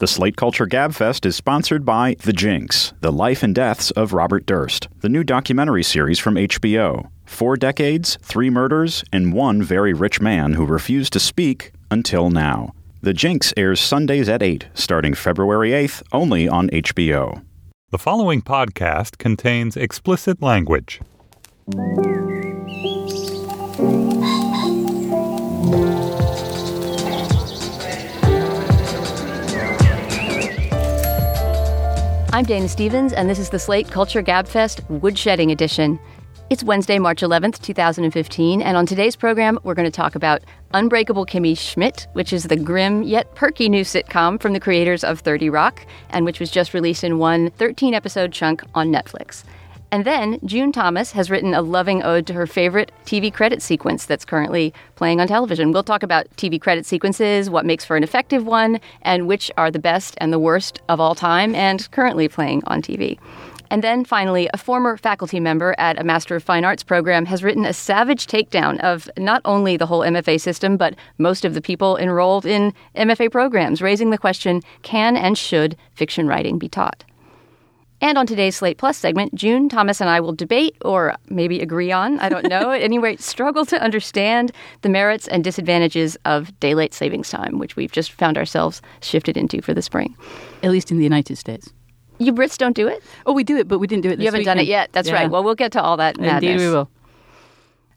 The Slate Culture Gabfest is sponsored by The Jinx, The Life and Deaths of Robert Durst, the new documentary series from HBO. Four decades, three murders, and one very rich man who refused to speak until now. The Jinx airs Sundays at 8, starting February 8th, only on HBO. The following podcast contains explicit language. I'm Dana Stevens, and this is the Slate Culture Gabfest Woodshedding Edition. It's Wednesday, March 11th, 2015, and on today's program, we're going to talk about Unbreakable Kimmy Schmidt, which is the grim yet perky new sitcom from the creators of 30 Rock, and which was just released in one 13 episode chunk on Netflix. And then June Thomas has written a loving ode to her favorite TV credit sequence that's currently playing on television. We'll talk about TV credit sequences, what makes for an effective one, and which are the best and the worst of all time and currently playing on TV. And then finally, a former faculty member at a Master of Fine Arts program has written a savage takedown of not only the whole MFA system, but most of the people enrolled in MFA programs, raising the question can and should fiction writing be taught? And on today's Slate Plus segment, June, Thomas, and I will debate, or maybe agree on, I don't know, at any rate, struggle to understand the merits and disadvantages of daylight savings time, which we've just found ourselves shifted into for the spring. At least in the United States. You Brits don't do it? Oh, we do it, but we didn't do it You haven't weekend. done it yet. That's Yeah. right. Well, we'll get to all that madness. Indeed, we will.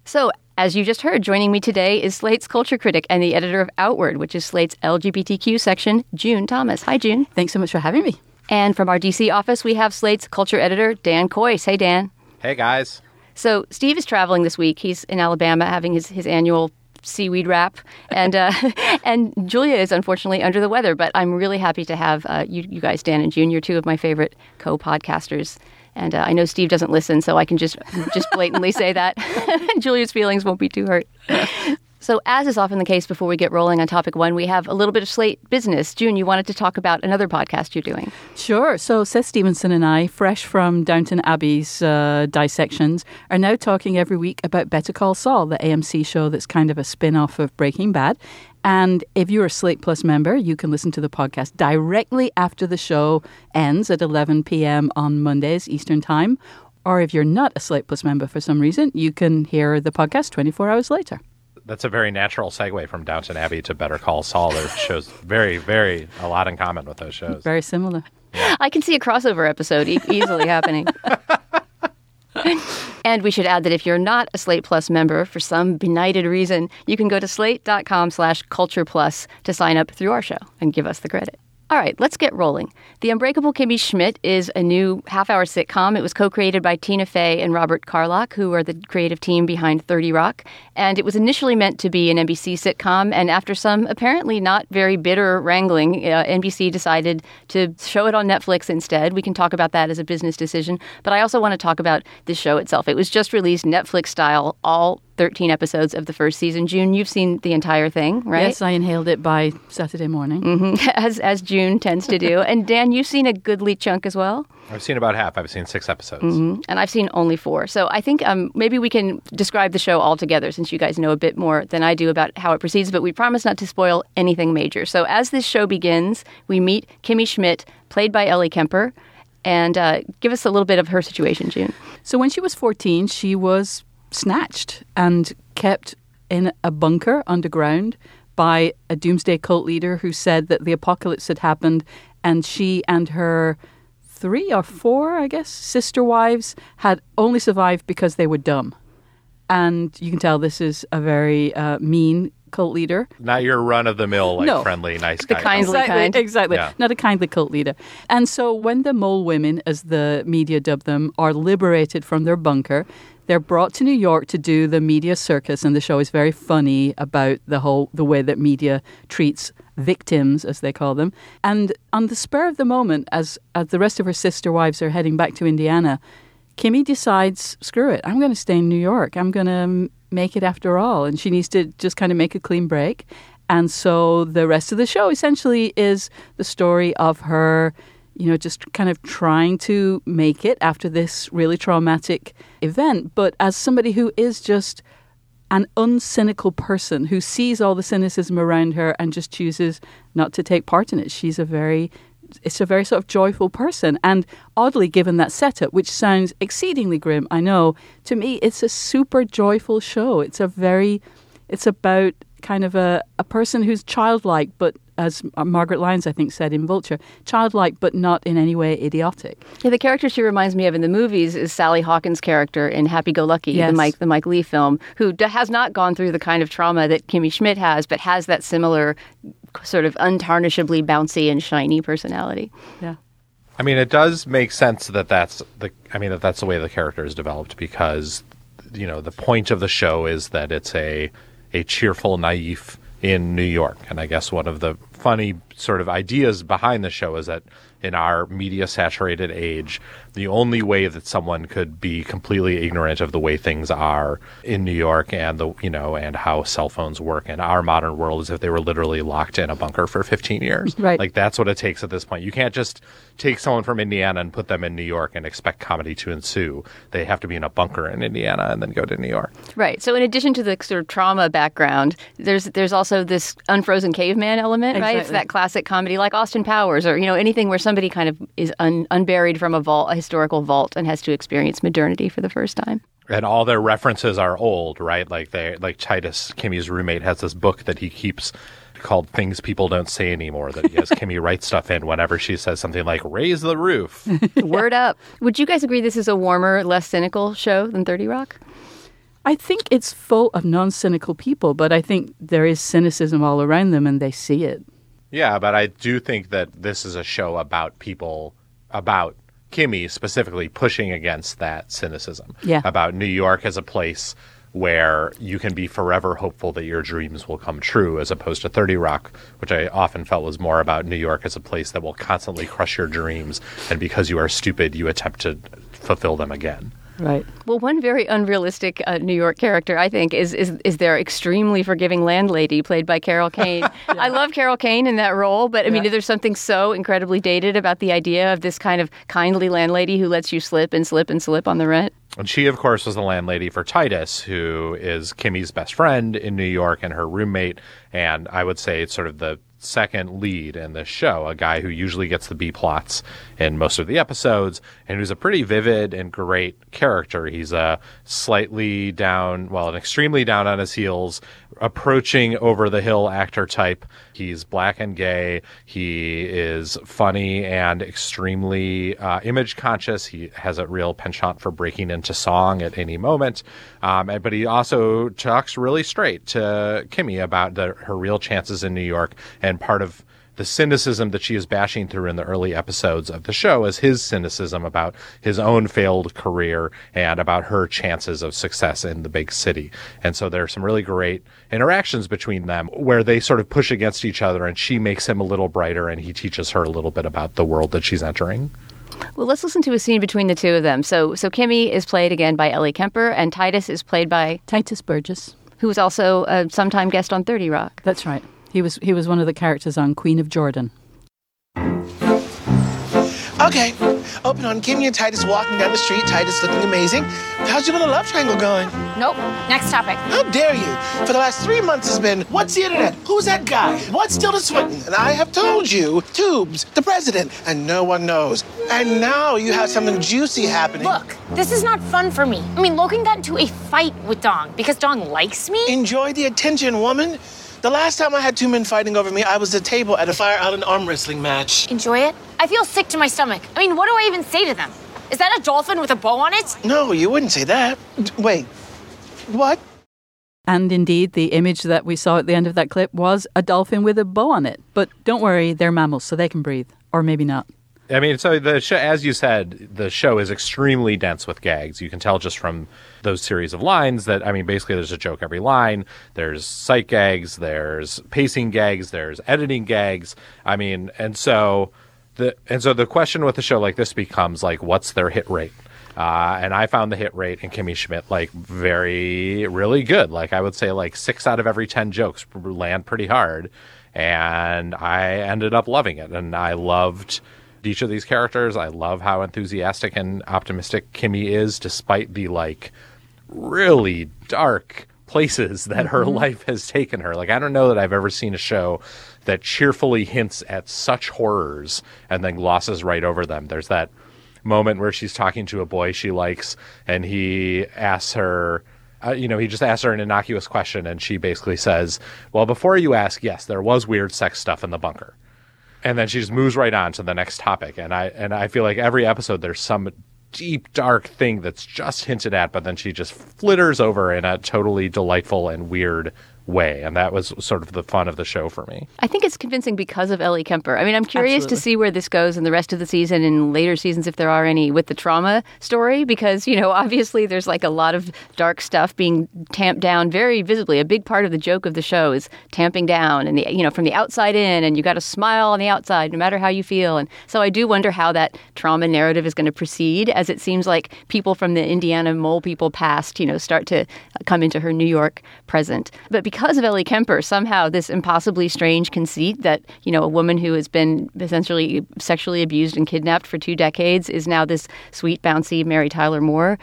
So, as you just heard, joining me today is Slate's culture critic and the editor of Outward, which is Slate's LGBTQ section, June Thomas. Hi, June. Thanks so much for having me. And from our DC office, we have Slate's culture editor, Dan Kois. Hey, Dan. Hey guys. So Steve is traveling this week. He's in Alabama having his, his annual seaweed wrap, and uh, and Julia is unfortunately under the weather. But I'm really happy to have uh, you, you guys, Dan and June. You're two of my favorite co-podcasters, and uh, I know Steve doesn't listen, so I can just just blatantly say that. Julia's feelings won't be too hurt. So, as is often the case before we get rolling on topic one, we have a little bit of slate business. June, you wanted to talk about another podcast you're doing. Sure. So Seth Stevenson and I, fresh from Downton Abbey's uh, dissections, are now talking every week about Better Call Saul, the AMC show that's kind of a spin off of Breaking Bad. And if you're a Slate Plus member, you can listen to the podcast directly after the show ends at 11 p.m. on Mondays, Eastern Time. Or if you're not a Slate Plus member for some reason, you can hear the podcast 24 hours later. That's a very natural segue from Downton Abbey to Better Call Saul. Their shows very, very a lot in common with those shows. Very similar. I can see a crossover episode e- easily happening. and we should add that if you're not a Slate Plus member for some benighted reason, you can go to slate.com slash culture plus to sign up through our show and give us the credit. All right, let's get rolling. The Unbreakable Kimmy Schmidt is a new half hour sitcom. It was co created by Tina Fey and Robert Carlock, who are the creative team behind 30 Rock. And it was initially meant to be an NBC sitcom. And after some apparently not very bitter wrangling, uh, NBC decided to show it on Netflix instead. We can talk about that as a business decision. But I also want to talk about the show itself. It was just released Netflix style, all 13 episodes of the first season. June, you've seen the entire thing, right? Yes, I inhaled it by Saturday morning. Mhm. As, as June tends to do. And Dan, you've seen a goodly chunk as well. I've seen about half. I've seen six episodes. Mhm. And I've seen only four. So I think um, maybe we can describe the show all together since you guys know a bit more than I do about how it proceeds, but we promise not to spoil anything major. So as this show begins, we meet Kimmy Schmidt, played by Ellie Kemper. And uh, give us a little bit of her situation, June. So when she was 14, she was snatched and kept in a bunker underground by a doomsday cult leader who said that the apocalypse had happened and she and her three or four, I guess, sister wives had only survived because they were dumb. And you can tell this is a very uh, mean cult leader. Not your run of the mill, like No. friendly, nice The guy. kindly exactly, kind. Exactly. Yeah. Not a kindly cult leader. And so when the mole women, as the media dub them, are liberated from their bunker, they're brought to New York to do the media circus, and the show is very funny about the whole the way that media treats victims, as they call them. And on the spur of the moment, as as the rest of her sister wives are heading back to Indiana, Kimmy decides, screw it, I'm going to stay in New York. I'm going to make it after all. And she needs to just kind of make a clean break. And so the rest of the show essentially is the story of her, you know, just kind of trying to make it after this really traumatic event. But as somebody who is just an uncynical person who sees all the cynicism around her and just chooses not to take part in it. She's a very it's a very sort of joyful person and oddly given that setup which sounds exceedingly grim i know to me it's a super joyful show it's a very it's about kind of a, a person who's childlike but as margaret lyons i think said in vulture childlike but not in any way idiotic Yeah, the character she reminds me of in the movies is Sally Hawkins' character in Happy Go Lucky, Yes. the Mike the Mike Leigh film, who d- has not gone through the kind of trauma that Kimmy Schmidt has, but has that similar sort of untarnishably bouncy and shiny personality. yeah I mean, it does make sense that that's the. I mean, that that's the way the character is developed because, you know, the point of the show is that it's a a cheerful naif in New York, and I guess one of the funny sort of ideas behind the show is that in our media saturated age, the only way that someone could be completely ignorant of the way things are in New York and the you know and how cell phones work in our modern world is if they were literally locked in a bunker for 15 years. Right. Like that's what it takes at this point. You can't just take someone from Indiana and put them in New York and expect comedy to ensue. They have to be in a bunker in Indiana and then go to New York. Right. So, in addition to the sort of trauma background, there's there's also this unfrozen caveman element, right? It's that classic comedy like Austin Powers, or you know anything where somebody kind of is un, unburied from a vault, a historical vault, and has to experience modernity for the first time. And all their references are old, right? Like they like Titus, Kimmy's roommate, has this book that he keeps called Things People Don't Say Anymore that he has Kimmy write stuff in whenever she says something like raise the roof. Word up. Would you guys agree this is a warmer, less cynical show than 30 Rock? I think it's full of non cynical people, but I think there is cynicism all around them and they see it. Yeah, but I do think that this is a show about people, about Kimmy specifically pushing against that cynicism. Yeah. About New York as a place where you can be forever hopeful that your dreams will come true, as opposed to 30 Rock, which I often felt was more about New York as a place that will constantly crush your dreams. And because you are stupid, you attempt to fulfill them again. Right. Well, one very unrealistic uh, New York character, I think, is, is is their extremely forgiving landlady, played by Carol Kane. I love Carol Kane in that role, but I mean, Yeah. there's something so incredibly dated about the idea of this kind of kindly landlady who lets you slip and slip and slip on the rent. And she, of course, was the landlady for Titus, who is Kimmy's best friend in New York and her roommate. And I would say it's sort of the second lead in this show, a guy who usually gets the B plots in most of the episodes, and who's a pretty vivid and great character. He's a slightly down, well, an extremely down on his heels, approaching over the hill actor type. He's black and gay. He is funny and extremely uh, image conscious. He has a real penchant for breaking into song at any moment. Um, but he also talks really straight to Kimmy about the, her real chances in New York. And part of the cynicism that she is bashing through in the early episodes of the show is his cynicism about his own failed career and about her chances of success in the big city. And so there are some really great interactions between them where they sort of push against each other and she makes him a little brighter and he teaches her a little bit about the world that she's entering. Well, let's listen to a scene between the two of them. So, so Kimmy is played again by Ellie Kemper, and Titus is played by Tituss Burgess. who was also a sometime guest on 30 Rock. That's right. He was he was one of the characters on Queen of Jordan. Okay, open on Kimmy and Titus walking down the street. Titus looking amazing. How's your little love triangle going? Nope. Next topic. How dare you? For the last three months has been, what's the internet? Who's that guy? What's Tilda Swinton? And I have told you, Tubes, the president, and no one knows. And now you have something juicy happening. Look, this is not fun for me. I mean, Logan got into a fight with Dong because Dong likes me. Enjoy the attention, woman. The last time I had two men fighting over me, I was at a table at a Fire Island arm wrestling match. Enjoy it? I feel sick to my stomach. I mean, what do I even say to them? Is that a dolphin with a bow on it? No, you wouldn't say that. D- Wait. What? And indeed, the image that we saw at the end of that clip was a dolphin with a bow on it. But don't worry, they're mammals, so they can breathe. Or maybe not. I mean, so the show, as you said, the show is extremely dense with gags. You can tell just from those series of lines that, I mean, basically there's a joke every line. There's sight gags, there's pacing gags, there's editing gags. I mean, and so the and so the question with a show like this becomes like, what's their hit rate? Uh, and I found the hit rate in Kimmy Schmidt like very, really good. Like I would say, like six out of every ten jokes land pretty hard, and I ended up loving it. And I loved each of these characters. I love how enthusiastic and optimistic Kimmy is, despite the like really dark places that her life has taken her. Like I don't know that I've ever seen a show that cheerfully hints at such horrors and then glosses right over them. There's that moment where she's talking to a boy she likes and he asks her uh, you know, he just asks her an innocuous question, and she basically says, "Well, before you ask, yes, there was weird sex stuff in the bunker." And then she just moves right on to the next topic. And i and i feel like every episode there's some deep dark thing that's just hinted at but then she just flitters over in a totally delightful and weird way and that was sort of the fun of the show for me I think it's convincing because of Ellie Kemper. I mean, I'm curious to see where this goes in the rest of the season and later seasons, if there are any, with the trauma story, because, you know, obviously there's like a lot of dark stuff being tamped down very visibly. A big part of the joke of the show is tamping down and, the, you know, from the outside in, and you got to smile on the outside no matter how you feel. And so I do wonder how that trauma narrative is going to proceed, as it seems like people from the Indiana mole people past, you know, start to come into her New York present. But because of Ellie Kemper, somehow this impossibly strange conceit that, you know, a woman who has been essentially sexually abused and kidnapped for two decades is now this sweet, bouncy Mary Tyler Moore.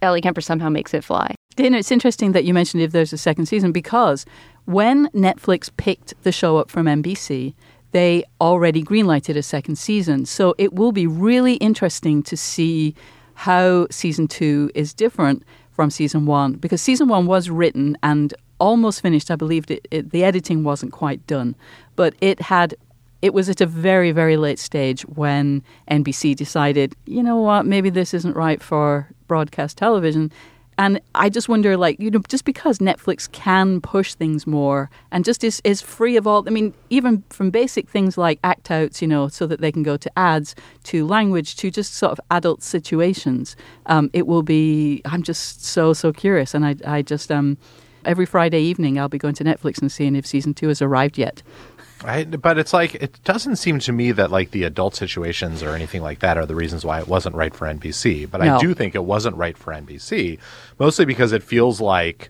Ellie Kemper somehow makes it fly. Dana, it's interesting that you mentioned if there's a second season because when Netflix picked the show up from NBC, they already greenlighted a second season. So it will be really interesting to see how season two is different from season one because season one was written and almost finished. I believe it, it, the editing wasn't quite done, but it had. It was at a very, very late stage when NBC decided, you know what, maybe this isn't right for broadcast television. And I just wonder, like, you know, just because Netflix can push things more and just is, is free of all, I mean, even from basic things like act outs, you know, so that they can go to ads, to language, to just sort of adult situations, um, it will be, I'm just so, so curious. And I, I just, um, every Friday evening, I'll be going to Netflix and seeing if season two has arrived yet. I, but it's like it doesn't seem to me that like the adult situations or anything like that are the reasons why it wasn't right for NBC. But I do think it wasn't right for NBC, mostly because it feels like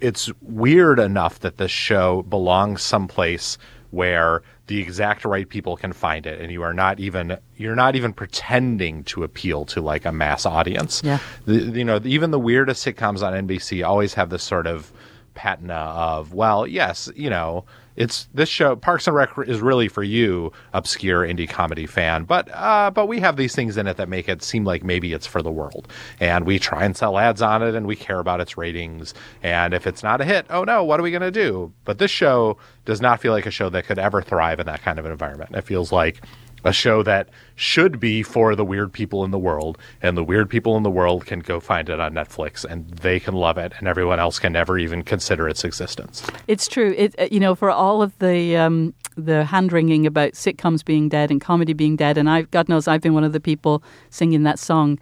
it's weird enough that this show belongs someplace where the exact right people can find it and you are not even you're not even pretending to appeal to like a mass audience Yeah. the, you know even the weirdest sitcoms on NBC always have this sort of patina of well yes you know it's this show Parks and Rec is really for you obscure indie comedy fan but uh but we have these things in it that make it seem like maybe it's for the world. And we try and sell ads on it and we care about its ratings. And if it's not a hit oh no what are we going to do? But this show does not feel like a show that could ever thrive in that kind of an environment. It feels like a show that should be for the weird people in the world, and the weird people in the world can go find it on Netflix, and they can love it, and everyone else can never even consider its existence. It's true. It uh, you know for all of the um, the hand wringing about sitcoms being dead and comedy being dead, and I God knows I've been one of the people singing that song.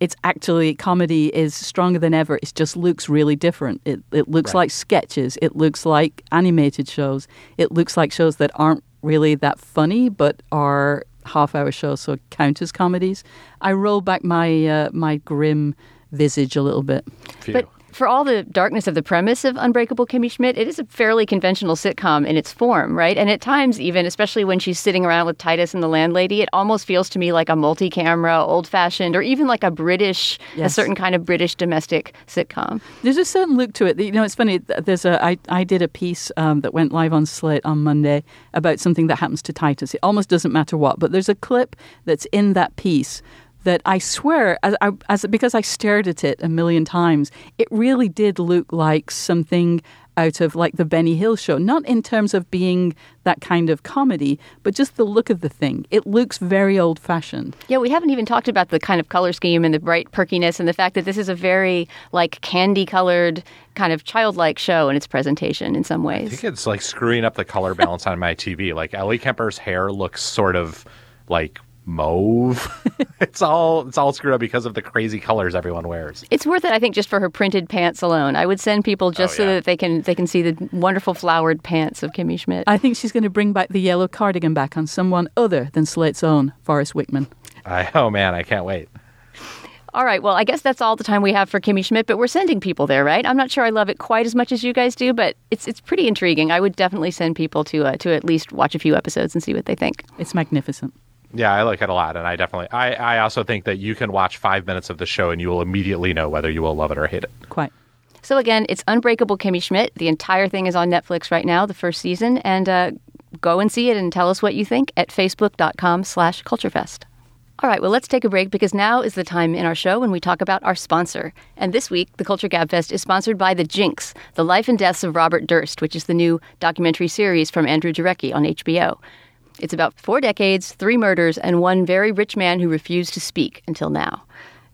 It's actually comedy is stronger than ever. It just looks really different. It it looks Right. like sketches. It looks like animated shows. It looks like shows that aren't really that funny, but are half hour shows, so count as comedies. I roll back my uh, my grim visage a little bit. Phew. But for all the darkness of the premise of Unbreakable Kimmy Schmidt, it is a fairly conventional sitcom in its form, right? And at times, even, especially when she's sitting around with Titus and the landlady, it almost feels to me like a multi camera, old fashioned, or even like a British, a certain kind of British domestic sitcom. There's a certain look to it. You know, it's funny. th- There's a I, I did a piece um, that went live on Slate on Monday about something that happens to Titus. It almost doesn't matter what, but there's a clip that's in that piece that I swear, as, I, as because I stared at it a million times, it really did look like something out of like the Benny Hill show, not in terms of being that kind of comedy, but just the look of the thing. It looks very old fashioned. Yeah, we haven't even talked about the kind of color scheme and the bright perkiness and the fact that this is a very like candy colored kind of childlike show in its presentation in some ways. I ways. think it's like screwing up the color balance on my TV. Like Ellie Kemper's hair looks sort of like mauve. it's all it's all screwed up because of the crazy colors everyone wears. It's worth it, I think, just for her printed pants alone. I would send people just Oh, so yeah. that they can they can see the wonderful flowered pants of Kimmy Schmidt. I think she's going to bring back the yellow cardigan back on someone other than Slate's own Forrest Wickman. I oh man, I can't wait. All right, well, I guess that's all the time we have for Kimmy Schmidt, but we're sending people there, right? I'm not sure I love it quite as much as you guys do, but it's it's pretty intriguing. I would definitely send people to uh, to at least watch a few episodes and see what they think. It's magnificent. Yeah, I like it a lot, and I definitely I, I also think that you can watch five minutes of the show and you will immediately know whether you will love it or hate it. Quite. So again, it's Unbreakable Kimmy Schmidt. The entire thing is on Netflix right now, the first season, and uh, go and see it and tell us what you think at facebook.com slash culturefest. All right, well, let's take a break because now is the time in our show when we talk about our sponsor. And this week, the Culture Gabfest is sponsored by The Jinx, The Life and Deaths of Robert Durst, which is the new documentary series from Andrew Jarecki on HBO. It's about four decades, three murders, and one very rich man who refused to speak until now.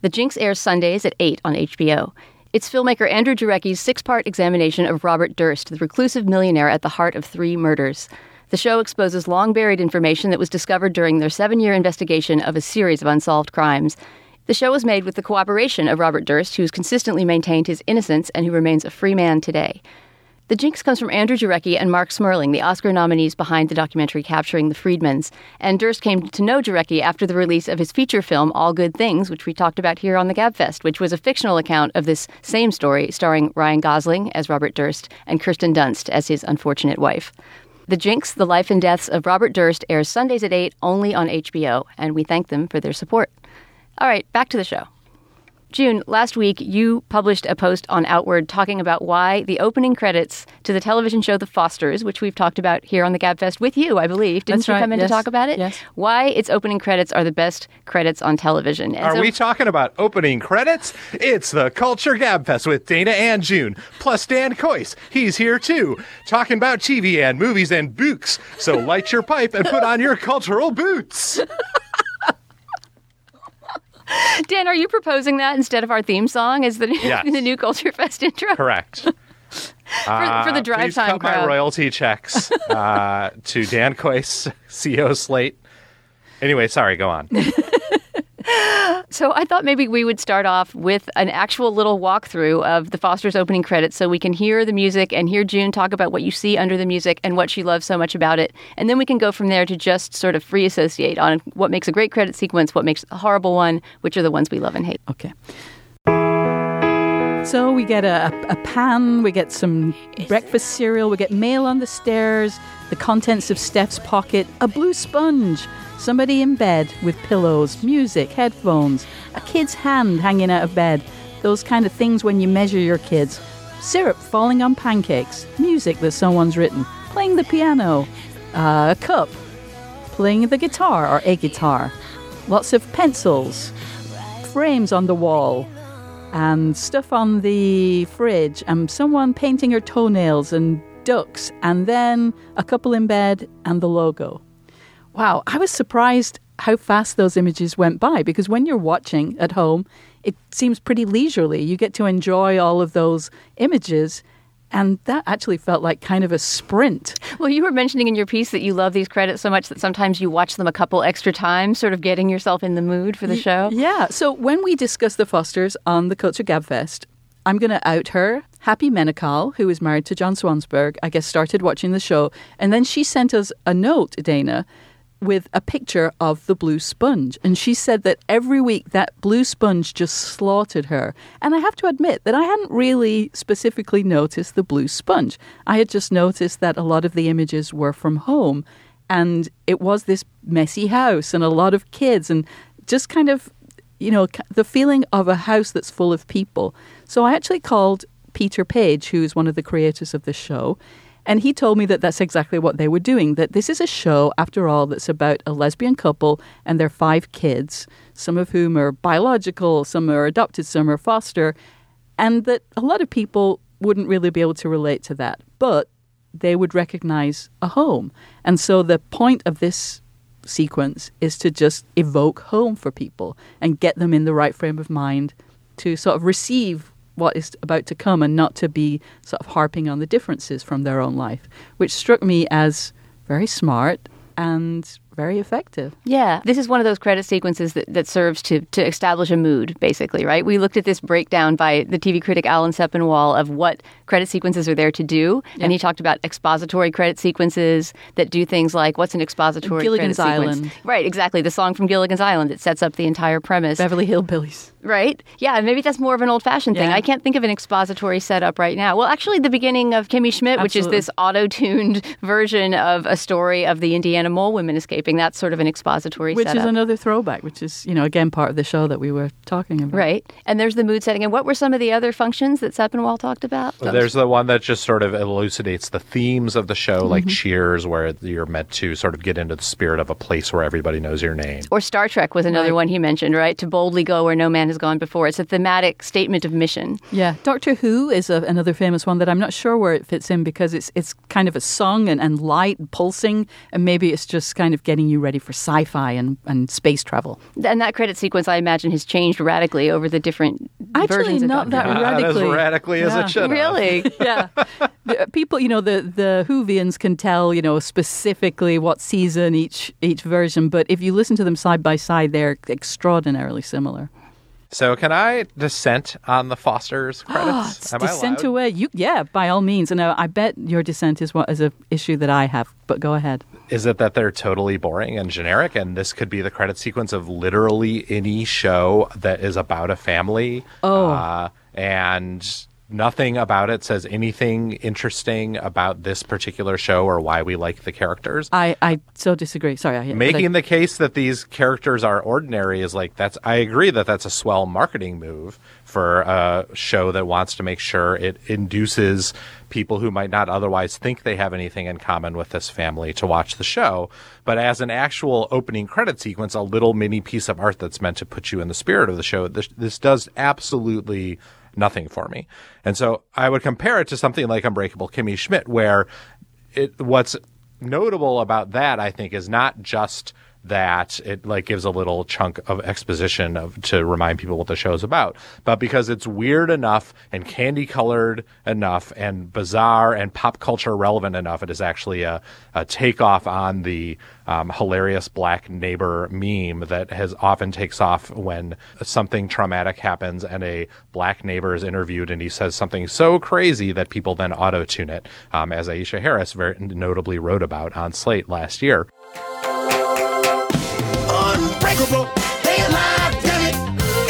The Jinx airs Sundays at 8 on HBO. It's filmmaker Andrew Jarecki's six part examination of Robert Durst, the reclusive millionaire at the heart of three murders. The show exposes long buried information that was discovered during their seven year investigation of a series of unsolved crimes. The show was made with the cooperation of Robert Durst, who's consistently maintained his innocence and who remains a free man today. The Jinx comes from Andrew Jarecki and Marc Smerling, the Oscar nominees behind the documentary Capturing the Friedmans. And Durst came to know Jarecki after the release of his feature film All Good Things, which we talked about here on the Gabfest, which was a fictional account of this same story starring Ryan Gosling as Robert Durst and Kirsten Dunst as his unfortunate wife. The Jinx, The Life and Deaths of Robert Durst airs Sundays at 8 only on HBO, and we thank them for their support. All right, back to the show. June, last week you published a post on Outward talking about why the opening credits to the television show The Fosters, which we've talked about here on the Gabfest with you, I believe. Didn't That's you right, come in yes, to talk about it? yes. Why its opening credits are the best credits on television. And Are so- we talking about opening credits? It's the Culture Gabfest with Dana and June, plus Dan Kois. He's here too, talking about TV and movies and books. So light your pipe and put on your cultural boots. Dan, are you proposing that instead of our theme song as the, Yes. the new Culture Fest intro? Correct. For, for the drive Please time cut my crowd. royalty checks uh, to Dan Kois, CEO Slate. Anyway, sorry, go on. So I thought maybe we would start off with an actual little walkthrough of the Foster's opening credits so we can hear the music and hear June talk about what you see under the music and what she loves so much about it. And then we can go from there to just sort of free associate on what makes a great credit sequence, what makes a horrible one, which are the ones we love and hate. Okay. So we get a, a pan, we get some breakfast cereal, we get mail on the stairs, the contents of Steph's pocket, a blue sponge, somebody in bed with pillows, music, headphones, a kid's hand hanging out of bed, those kind of things when you measure your kids, syrup falling on pancakes, music that someone's written, playing the piano, uh, a cup, playing the guitar or a guitar, lots of pencils, frames on the wall, and stuff on the fridge, and someone painting her toenails and ducks, and then a couple in bed and the logo. Wow, I was surprised how fast those images went by because when you're watching at home, it seems pretty leisurely. You get to enjoy all of those images. And that actually felt like kind of a sprint. Well, you were mentioning in your piece that you love these credits so much that sometimes you watch them a couple extra times, sort of getting yourself in the mood for the show. Yeah. So when we discuss the Fosters on the Culture Gabfest, I'm going to out her. Happy Menocal, who is married to John Swansburg, I guess started watching the show. And then she sent us a note, Dana, with a picture of the blue sponge. And she said that every week that blue sponge just slaughtered her. And I have to admit that I hadn't really specifically noticed the blue sponge. I had just noticed that a lot of the images were from home. And it was this messy house and a lot of kids and just kind of you know, the feeling of a house that's full of people. So I actually called Peter Paige, who's one of the creators of the show, and he told me that that's exactly what they were doing. That this is a show, after all, that's about a lesbian couple and their five kids, some of whom are biological, some are adopted, some are foster, and that a lot of people wouldn't really be able to relate to that, but they would recognize a home. And so the point of this sequence is to just evoke home for people and get them in the right frame of mind to sort of receive what is about to come and not to be sort of harping on the differences from their own life, which struck me as very smart and very effective. Yeah, this is one of those credit sequences that, that serves to, to establish a mood, basically, right? We looked at this breakdown by the TV critic Alan Sepinwall of what credit sequences are there to do, yeah. and he talked about expository credit sequences that do things like what's an expository Gilligan's credit Island. sequence? Right, exactly. The song from Gilligan's Island that sets up the entire premise. Beverly Hillbillies. Right? Yeah, maybe that's more of an old fashioned thing. Yeah. I can't think of an expository setup right now. Well, actually, the beginning of Kimmy Schmidt, which is this auto tuned version of a story of the Indiana mole women escaping, that's sort of an expository Which setup. is another throwback, which is, you know, again, part of the show that we were talking about. Right. And there's the mood setting. And what were some of the other functions that Sepinwall talked about? There's the one that just sort of elucidates the themes of the show, like Mm-hmm. Cheers, where you're meant to sort of get into the spirit of a place where everybody knows your name. or Star Trek was another Right. one he mentioned, right? To boldly go where no man has gone before. It's a thematic statement of mission. Yeah, Doctor Who is a, another famous one that I'm not sure where it fits in because it's it's kind of a song and, and light and pulsing, and maybe it's just kind of getting you ready for sci-fi and, and space travel. And that credit sequence, I imagine, has changed radically over the different Actually, versions of not Doctor that Who. Not as radically. radically as it should have. Really? yeah. The- People, you know, the the Whovians can tell, you know, specifically what season each each version, but if you listen to them side by side, they're extraordinarily similar. So, can I dissent on the Foster's credits? I dissent away. You, yeah, by all means. And uh, I bet your dissent is what is a issue that I have. But go ahead. Is it that they're totally boring and generic, and this could be the credit sequence of literally any show that is about a family? Oh. uh, and nothing about it says anything interesting about this particular show or why we like the characters. I, I so disagree. Sorry, I, Making the case that these characters are ordinary is like that's. I agree that that's a swell marketing move for a show that wants to make sure it induces people who might not otherwise think they have anything in common with this family to watch the show. But as an actual opening credit sequence, a little mini piece of art that's meant to put you in the spirit of the show, this, this does absolutely nothing for me. And so I would compare it to something like Unbreakable Kimmy Schmidt, where it what's notable about that I think is not just that it like gives a little chunk of exposition of to remind people what the show's about, but because it's weird enough and candy colored enough and bizarre and pop culture relevant enough, it is actually a, a takeoff on the um, hilarious black neighbor meme that has often takes off when something traumatic happens and a black neighbor is interviewed and he says something so crazy that people then auto tune it, um, as Aisha Harris very notably wrote about on Slate last year. Unbreakable, they alive, damn it.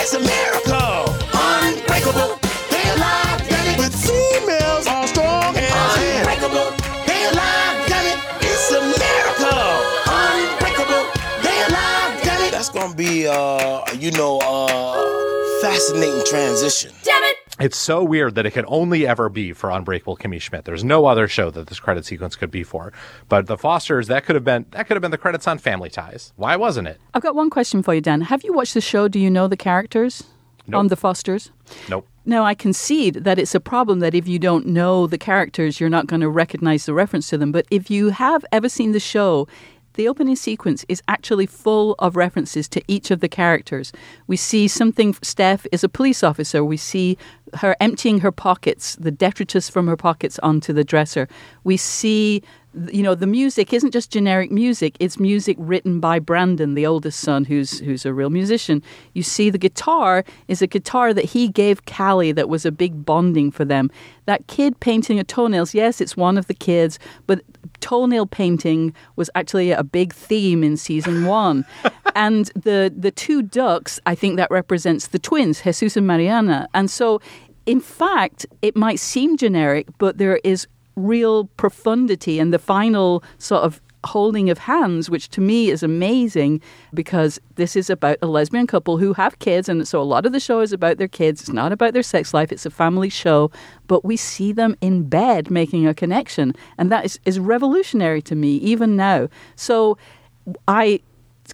It's a miracle. Unbreakable, they alive, damn it. With females all strong and unbreakable, they alive, damn it. It's a miracle. Unbreakable, they alive, damn it. That's gonna be, uh, you know, uh, fascinating transition. Damn it! It's so weird that it could only ever be for Unbreakable Kimmy Schmidt. There's no other show that this credit sequence could be for. But the Fosters, that could have been that could have been the credits on Family Ties. Why wasn't it? I've got one question for you, Dan. Have you watched the show? Do you know the characters Nope. on the Fosters? Nope. Now, I concede that it's a problem that if you don't know the characters, you're not going to recognize the reference to them. But if you have ever seen the show, the opening sequence is actually full of references to each of the characters. We see something, Steph is a police officer. We see her emptying her pockets, the detritus from her pockets onto the dresser. We see, you know, the music isn't just generic music, it's music written by Brandon, the oldest son, who's, who's a real musician. You see, the guitar is a guitar that he gave Callie that was a big bonding for them. That kid painting her toenails, yes, it's one of the kids, but toenail painting was actually a big theme in season one. and the the two ducks, I think that represents the twins, Jesus and Mariana. And so, in fact, it might seem generic, but there is real profundity and the final sort of holding of hands, which to me is amazing because this is about a lesbian couple who have kids. And so a lot of the show is about their kids. It's not about their sex life, it's a family show. But we see them in bed making a connection. And that is, is revolutionary to me, even now. So I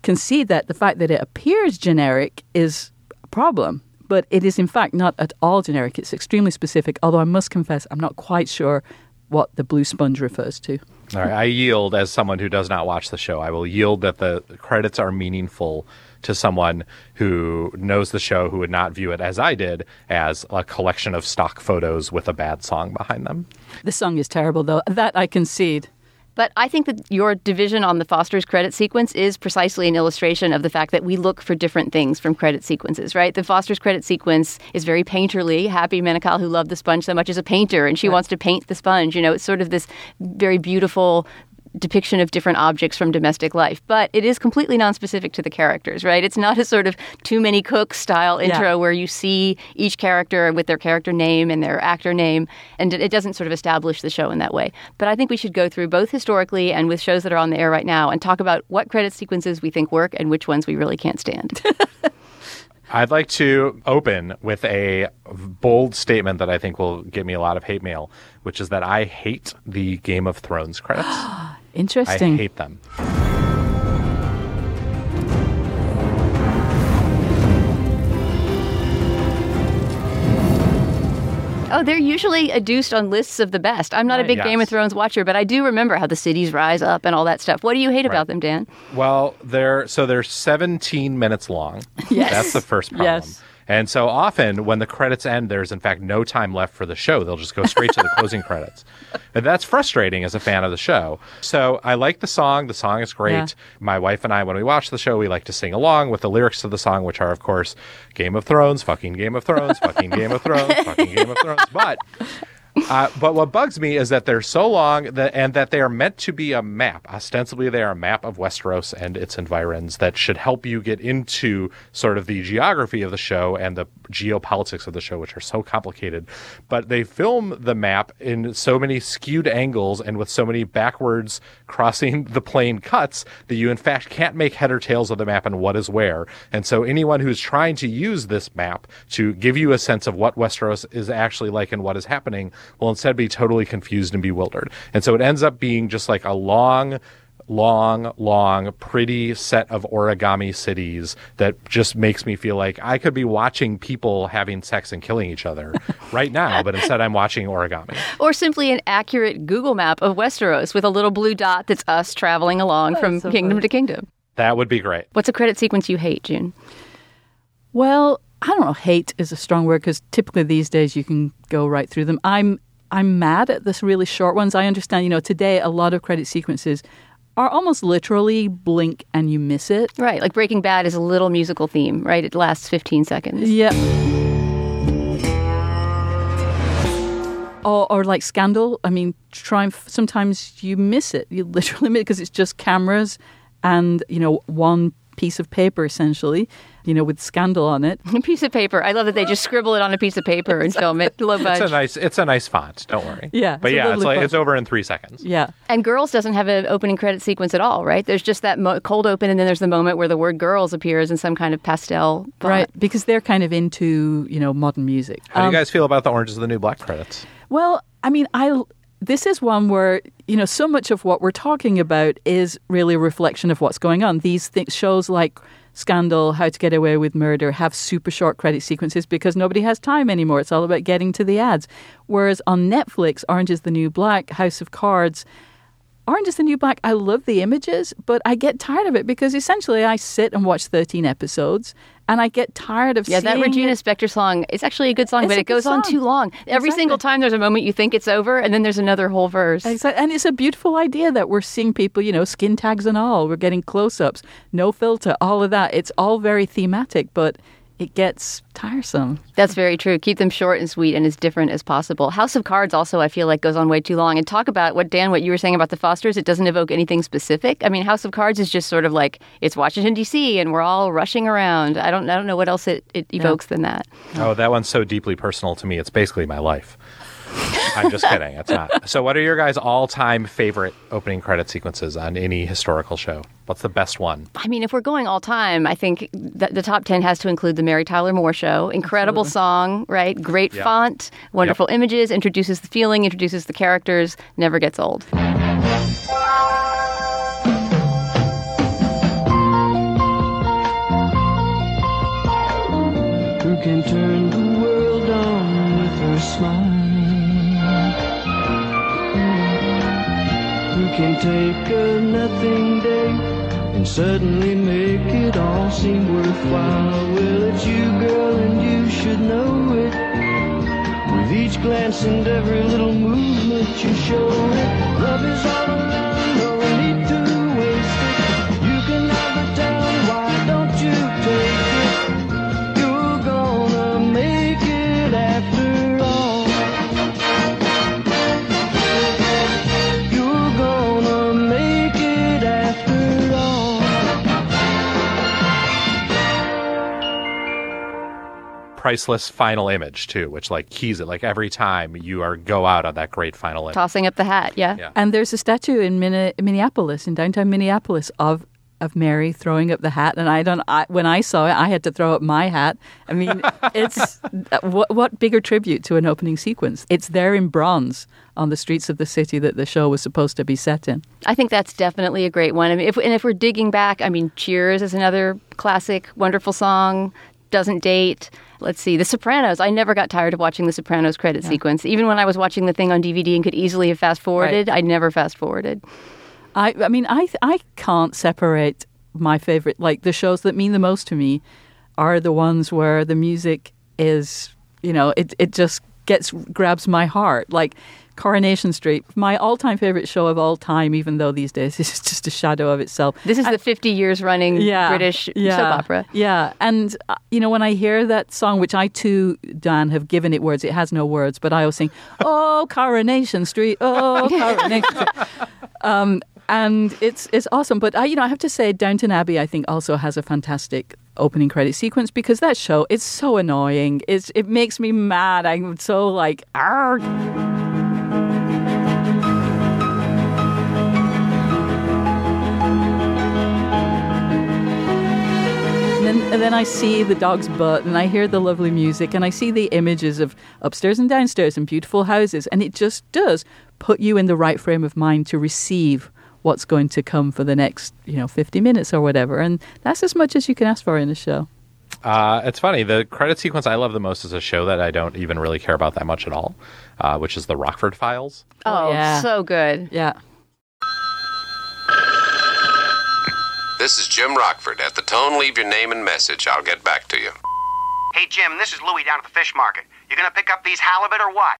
concede that the fact that it appears generic is a problem. but it is in fact not at all generic. It's extremely specific. Although I must confess, I'm not quite sure what the blue sponge refers to. All right, I yield as someone who does not watch the show. I will yield that the credits are meaningful to someone who knows the show who would not view it as I did as a collection of stock photos with a bad song behind them. The song is terrible, though. That I concede. But I think that your division on the Foster's credit sequence is precisely an illustration of the fact that we look for different things from credit sequences, right? The Foster's credit sequence is very painterly. Happy Menocal, who loved the sponge so much, is a painter, and she wants to paint the sponge. You know, it's sort of this very beautiful depiction of different objects from domestic life, but it is completely nonspecific to the characters, right? It's not a sort of too many cooks style intro Yeah. where you see each character with their character name and their actor name, and it it doesn't sort of establish the show in that way. But I think we should go through both historically and with shows that are on the air right now and talk about what credit sequences we think work and which ones we really can't stand. I'd like to open with a bold statement that I think will get me a lot of hate mail, which is that I hate the Game of Thrones credits. I Interesting. hate them. oh, they're usually adduced on lists of the best. I'm not a uh, big Yes. Game of Thrones watcher, but I do remember how the cities rise up and all that stuff. What do you hate about them, Dan? Well, they're so they're 17 minutes long. Yes. That's the first problem. Yes. And so often when the credits end, there's in fact no time left for the show. They'll just go straight to the closing credits. And that's frustrating as a fan of the show. So I like the song. The song is great. Yeah. My wife and I, when we watch the show, we like to sing along with the lyrics to the song, which are, of course, Game of Thrones, fucking Game of Thrones, fucking Game of Thrones, fucking Game of Thrones. But uh, but what bugs me is that they're so long that, and that they are meant to be a map. Ostensibly, they are a map of Westeros and its environs that should help you get into sort of the geography of the show and the geopolitics of the show, which are so complicated. But they film the map in so many skewed angles and with so many backwards crossing the plane cuts that you, in fact, can't make head or tails of the map and what is where. And so, anyone who's trying to use this map to give you a sense of what Westeros is actually like and what is happening will instead be totally confused and bewildered. And so, it ends up being just like a long, long, long, pretty set of origami cities that just makes me feel like I could be watching people having sex and killing each other right now, but instead I'm watching origami. Or simply an accurate Google map of Westeros with a little blue dot that's us traveling along from so kingdom funny. to kingdom. That would be great. What's a credit sequence you hate, June? Well, I don't know. Hate is a strong word because typically these days you can go right through them. I'm I'm mad at this really short ones. I understand. You know, today a lot of credit sequences are almost literally blink and you miss it. Right, like Breaking Bad is a little musical theme, right? It lasts 15 seconds. Yeah. Or, or like Scandal. I mean, Triumph. Sometimes you miss it. You literally miss it because it's just cameras and you know one piece of paper essentially. You know, with Scandal on it. A piece of paper. I love that they just scribble it on a piece of paper and film it. Low It's a nice it's a nice font, don't worry. Yeah, But it's yeah, it's like font. it's over in 3 seconds. Yeah. And Girls doesn't have an opening credit sequence at all, right? There's just that mo- cold open, and then there's the moment where the word girls appears in some kind of pastel. font. Right, because they're kind of into you know modern music. How do Um, you guys feel about the Orange is the New Black credits? Well, I mean, I this is one where you know so much of what we're talking about is really a reflection of what's going on. These things, shows like Scandal, How to Get Away with Murder, have super short credit sequences because nobody has time anymore. It's all about getting to the ads. Whereas on Netflix, Orange is the New Black, House of Cards. Orange is the New Black, I love the images, but I get tired of it because essentially I sit and watch 13 episodes and I get tired of Yeah, that Regina it. Spektor song is actually a good song, It's but it goes on too long. Every Exactly. single time there's a moment you think it's over, and then there's another whole verse. Exactly. And it's a beautiful idea that we're seeing people, you know, skin tags and all. We're getting close ups, no filter, all of that. It's all very thematic, but it gets tiresome. That's very true. Keep them short and sweet and as different as possible. House of Cards also, I feel like, goes on way too long. And talk about what, Dan, what you were saying about the Fosters, it doesn't evoke anything specific. I mean, House of Cards is just sort of like it's Washington, D.C., and we're all rushing around. I don't, I don't know what else it, it evokes than that. Oh, that one's so deeply personal to me. It's basically my life. I'm just kidding. It's not. So, what are your guys' all-time favorite opening credit sequences on any historical show? What's the best one? I mean, if we're going all time, I think th- the top 10 has to include the Mary Tyler Moore Show. Incredible song, right? Great Yeah. font, wonderful images, introduces the feeling, introduces the characters, never gets old. Who can turn the world on with her smile. Who can take a nothing day suddenly make it all seem worthwhile? Well, it's you, girl, and you should know it. With each glance and every little movement you show love is all around, Priceless final image too, which like keys it like every time you are go out on that great final image. Tossing up the hat, yeah. Yeah. And there's a statue in Minne- Minneapolis, in downtown Minneapolis, of of Mary throwing up the hat. And I don't. I, when I saw it, I had to throw up my hat. I mean, it's uh, what what bigger tribute to an opening sequence? It's there in bronze on the streets of the city that the show was supposed to be set in. I think that's definitely a great one. I mean, if, and if we're digging back, I mean, Cheers is another classic, wonderful song. Doesn't date. Let's see, The Sopranos. I never got tired of watching The Sopranos credit sequence. Even when I was watching the thing on DVD and could easily have fast forwarded, I never fast forwarded. I, I mean, I, I can't separate my favorite, like the shows that mean the most to me are the ones where the music is, you know, it, it just gets, grabs my heart. Like Coronation Street, my all time favorite show of all time, even though these days it's just a shadow of itself. This is the 50 years running yeah, British yeah, soap opera. Yeah, and uh, you know when I hear that song, which I too, Dan, have given it words. It has no words, but I always sing, "Oh Coronation Street, oh Coronation Street," um, and it's it's awesome. But I, you know, I have to say, Downton Abbey, I think, also has a fantastic opening credit sequence because that show it's so annoying. It's it makes me mad. I'm so like, Argh. And then, I see the dog's butt and I hear the lovely music and I see the images of upstairs and downstairs and beautiful houses. And it just does put you in the right frame of mind to receive what's going to come for the next, you know, 50 minutes or whatever. And that's as much as you can ask for in a show. Uh, it's funny. The credit sequence I love the most is a show that I don't even really care about that much at all, uh, which is the Rockford Files. Oh, yeah. so good. Yeah. This is Jim Rockford. At the tone, leave your name and message. I'll get back to you. Hey, Jim, this is Louie down at the fish market. You gonna pick up these halibut or what?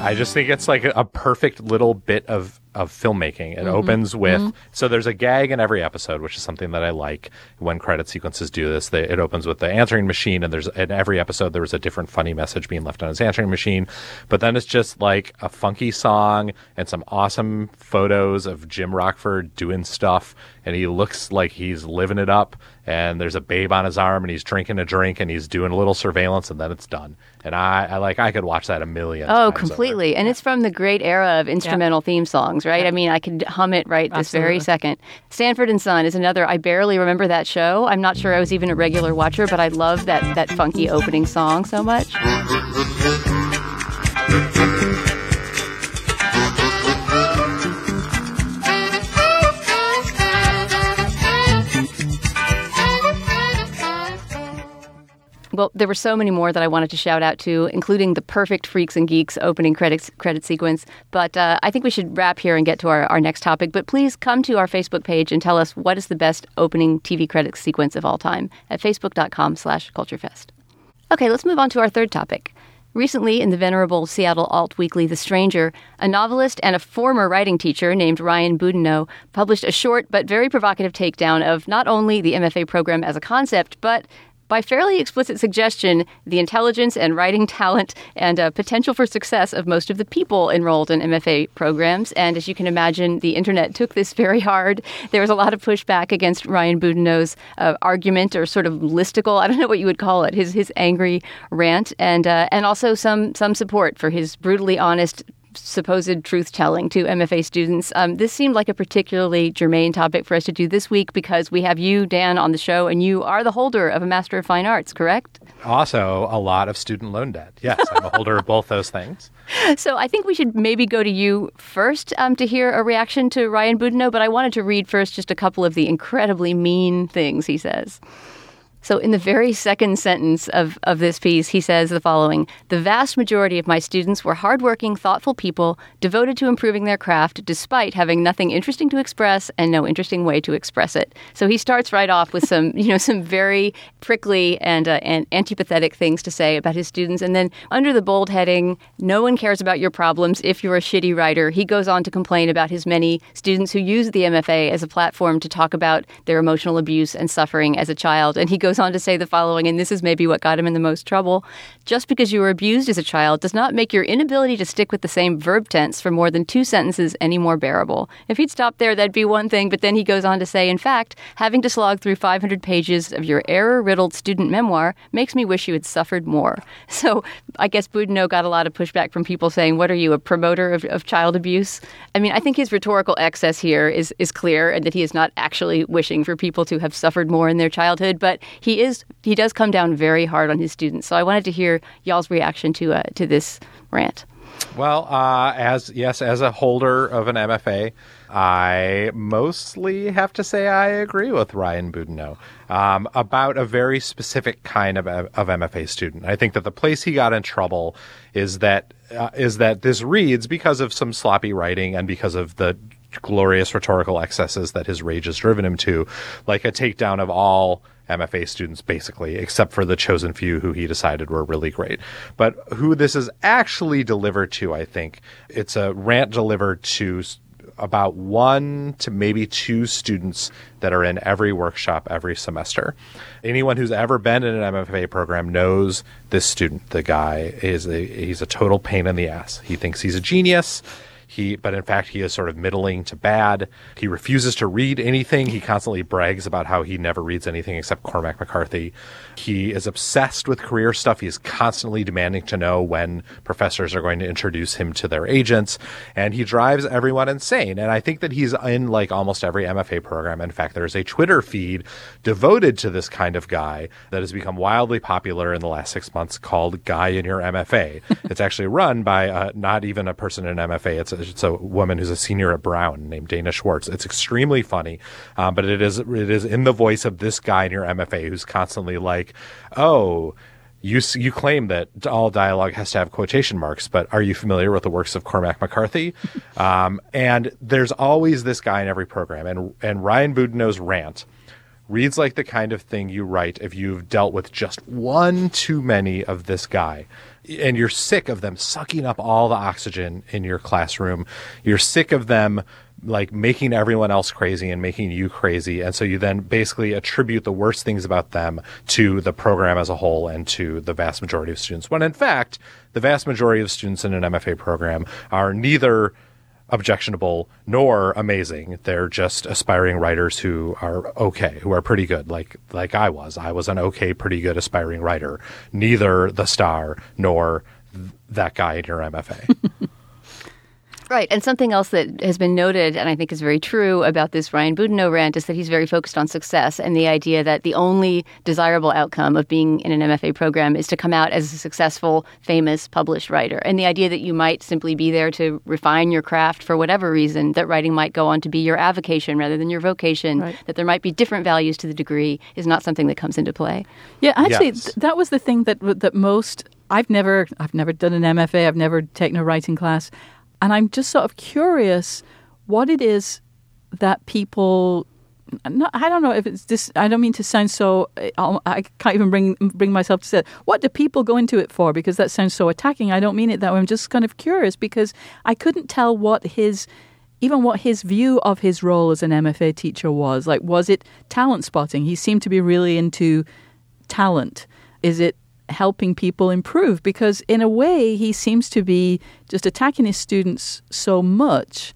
I just think it's like a, a perfect little bit of of filmmaking. It mm-hmm. opens with mm-hmm. so there's a gag in every episode, which is something that I like when credit sequences do this. They, it opens with the answering machine, and there's in every episode there was a different funny message being left on his answering machine. But then it's just like a funky song and some awesome photos of Jim Rockford doing stuff, and he looks like he's living it up. And there's a babe on his arm, and he's drinking a drink, and he's doing a little surveillance, and then it's done. And I, I like I could watch that a million. Oh, times over. completely. And it's from the great era of instrumental theme songs, right? I mean, I could hum it right this very second. Sanford and Son is another. I barely remember that show. I'm not sure I was even a regular watcher, but I love that that funky opening song so much. Well, there were so many more that I wanted to shout out to, including the perfect Freaks and Geeks opening credits credit sequence. But uh, I think we should wrap here and get to our, our next topic. But please come to our Facebook page and tell us what is the best opening TV credits sequence of all time at facebook.com slash culturefest. Okay, let's move on to our third topic. Recently, in the venerable Seattle alt weekly The Stranger, a novelist and a former writing teacher named Ryan Boudinot published a short but very provocative takedown of not only the MFA program as a concept, but by fairly explicit suggestion, the intelligence and writing talent and uh, potential for success of most of the people enrolled in MFA programs. And as you can imagine, the internet took this very hard. There was a lot of pushback against Ryan Boudinot's uh, argument or sort of listicle, I don't know what you would call it, his, his angry rant, and, uh, and also some, some support for his brutally honest supposed truth telling to MFA students. Um, this seemed like a particularly germane topic for us to do this week because we have you, Dan, on the show, and you are the holder of a Master of Fine Arts, correct? Also, a lot of student loan debt. Yes, I'm a holder of both those things. So I think we should maybe go to you first um, to hear a reaction to Ryan Boudinot, but I wanted to read first just a couple of the incredibly mean things he says. So, in the very second sentence of, of this piece, he says the following The vast majority of my students were hardworking, thoughtful people devoted to improving their craft despite having nothing interesting to express and no interesting way to express it. So, he starts right off with some, you know, some very prickly and, uh, and antipathetic things to say about his students. And then, under the bold heading, No one cares about your problems if you're a shitty writer, he goes on to complain about his many students who use the MFA as a platform to talk about their emotional abuse and suffering as a child. And he goes on to say the following, and this is maybe what got him in the most trouble. Just because you were abused as a child does not make your inability to stick with the same verb tense for more than two sentences any more bearable. If he'd stopped there, that'd be one thing, but then he goes on to say, in fact, having to slog through 500 pages of your error riddled student memoir makes me wish you had suffered more. So I guess Boudinot got a lot of pushback from people saying, What are you, a promoter of, of child abuse? I mean, I think his rhetorical excess here is, is clear and that he is not actually wishing for people to have suffered more in their childhood, but he is he does come down very hard on his students. So I wanted to hear y'all's reaction to uh, to this rant. Well, uh, as yes, as a holder of an MFA, I mostly have to say I agree with Ryan Boudinot um, about a very specific kind of, of MFA student. I think that the place he got in trouble is that uh, is that this reads because of some sloppy writing and because of the glorious rhetorical excesses that his rage has driven him to, like a takedown of all MFA students, basically, except for the chosen few who he decided were really great. But who this is actually delivered to, I think, it's a rant delivered to about one to maybe two students that are in every workshop every semester. Anyone who's ever been in an MFA program knows this student. The guy is a he's a total pain in the ass. He thinks he's a genius. He, but in fact, he is sort of middling to bad. He refuses to read anything. He constantly brags about how he never reads anything except Cormac McCarthy. He is obsessed with career stuff. He is constantly demanding to know when professors are going to introduce him to their agents, and he drives everyone insane. And I think that he's in like almost every MFA program. In fact, there's a Twitter feed devoted to this kind of guy that has become wildly popular in the last six months called Guy in Your MFA. it's actually run by uh, not even a person in MFA. It's a, it's a woman who's a senior at Brown named Dana Schwartz. It's extremely funny, um, but it is it is in the voice of this guy in your MFA who's constantly like, "Oh, you you claim that all dialogue has to have quotation marks, but are you familiar with the works of Cormac McCarthy?" um, and there's always this guy in every program, and and Ryan Boudinot's rant reads like the kind of thing you write if you've dealt with just one too many of this guy and you're sick of them sucking up all the oxygen in your classroom. You're sick of them like making everyone else crazy and making you crazy. And so you then basically attribute the worst things about them to the program as a whole and to the vast majority of students. When in fact the vast majority of students in an MFA program are neither objectionable nor amazing. They're just aspiring writers who are okay, who are pretty good, like like I was. I was an okay, pretty good aspiring writer. Neither the star nor th- that guy in your MFA. Right. And something else that has been noted, and I think is very true about this Ryan Boudinot rant, is that he's very focused on success and the idea that the only desirable outcome of being in an MFA program is to come out as a successful, famous, published writer. And the idea that you might simply be there to refine your craft for whatever reason, that writing might go on to be your avocation rather than your vocation, Right. that there might be different values to the degree, is not something that comes into play. Yeah, actually, Yes. th- that was the thing that that most I've never I've never done an MFA. I've never taken a writing class, and I'm just sort of curious what it is that people. No, I don't know if it's this. I don't mean to sound so. I I can't even bring bring myself to say it. What do people go into it for? Because that sounds so attacking. I don't mean it that way. I'm just kind of curious because I couldn't tell what his even what his view of his role as an MFA teacher was. Like, was it talent spotting? He seemed to be really into talent. Is it helping people improve? Because in a way, he seems to be just attacking his students so much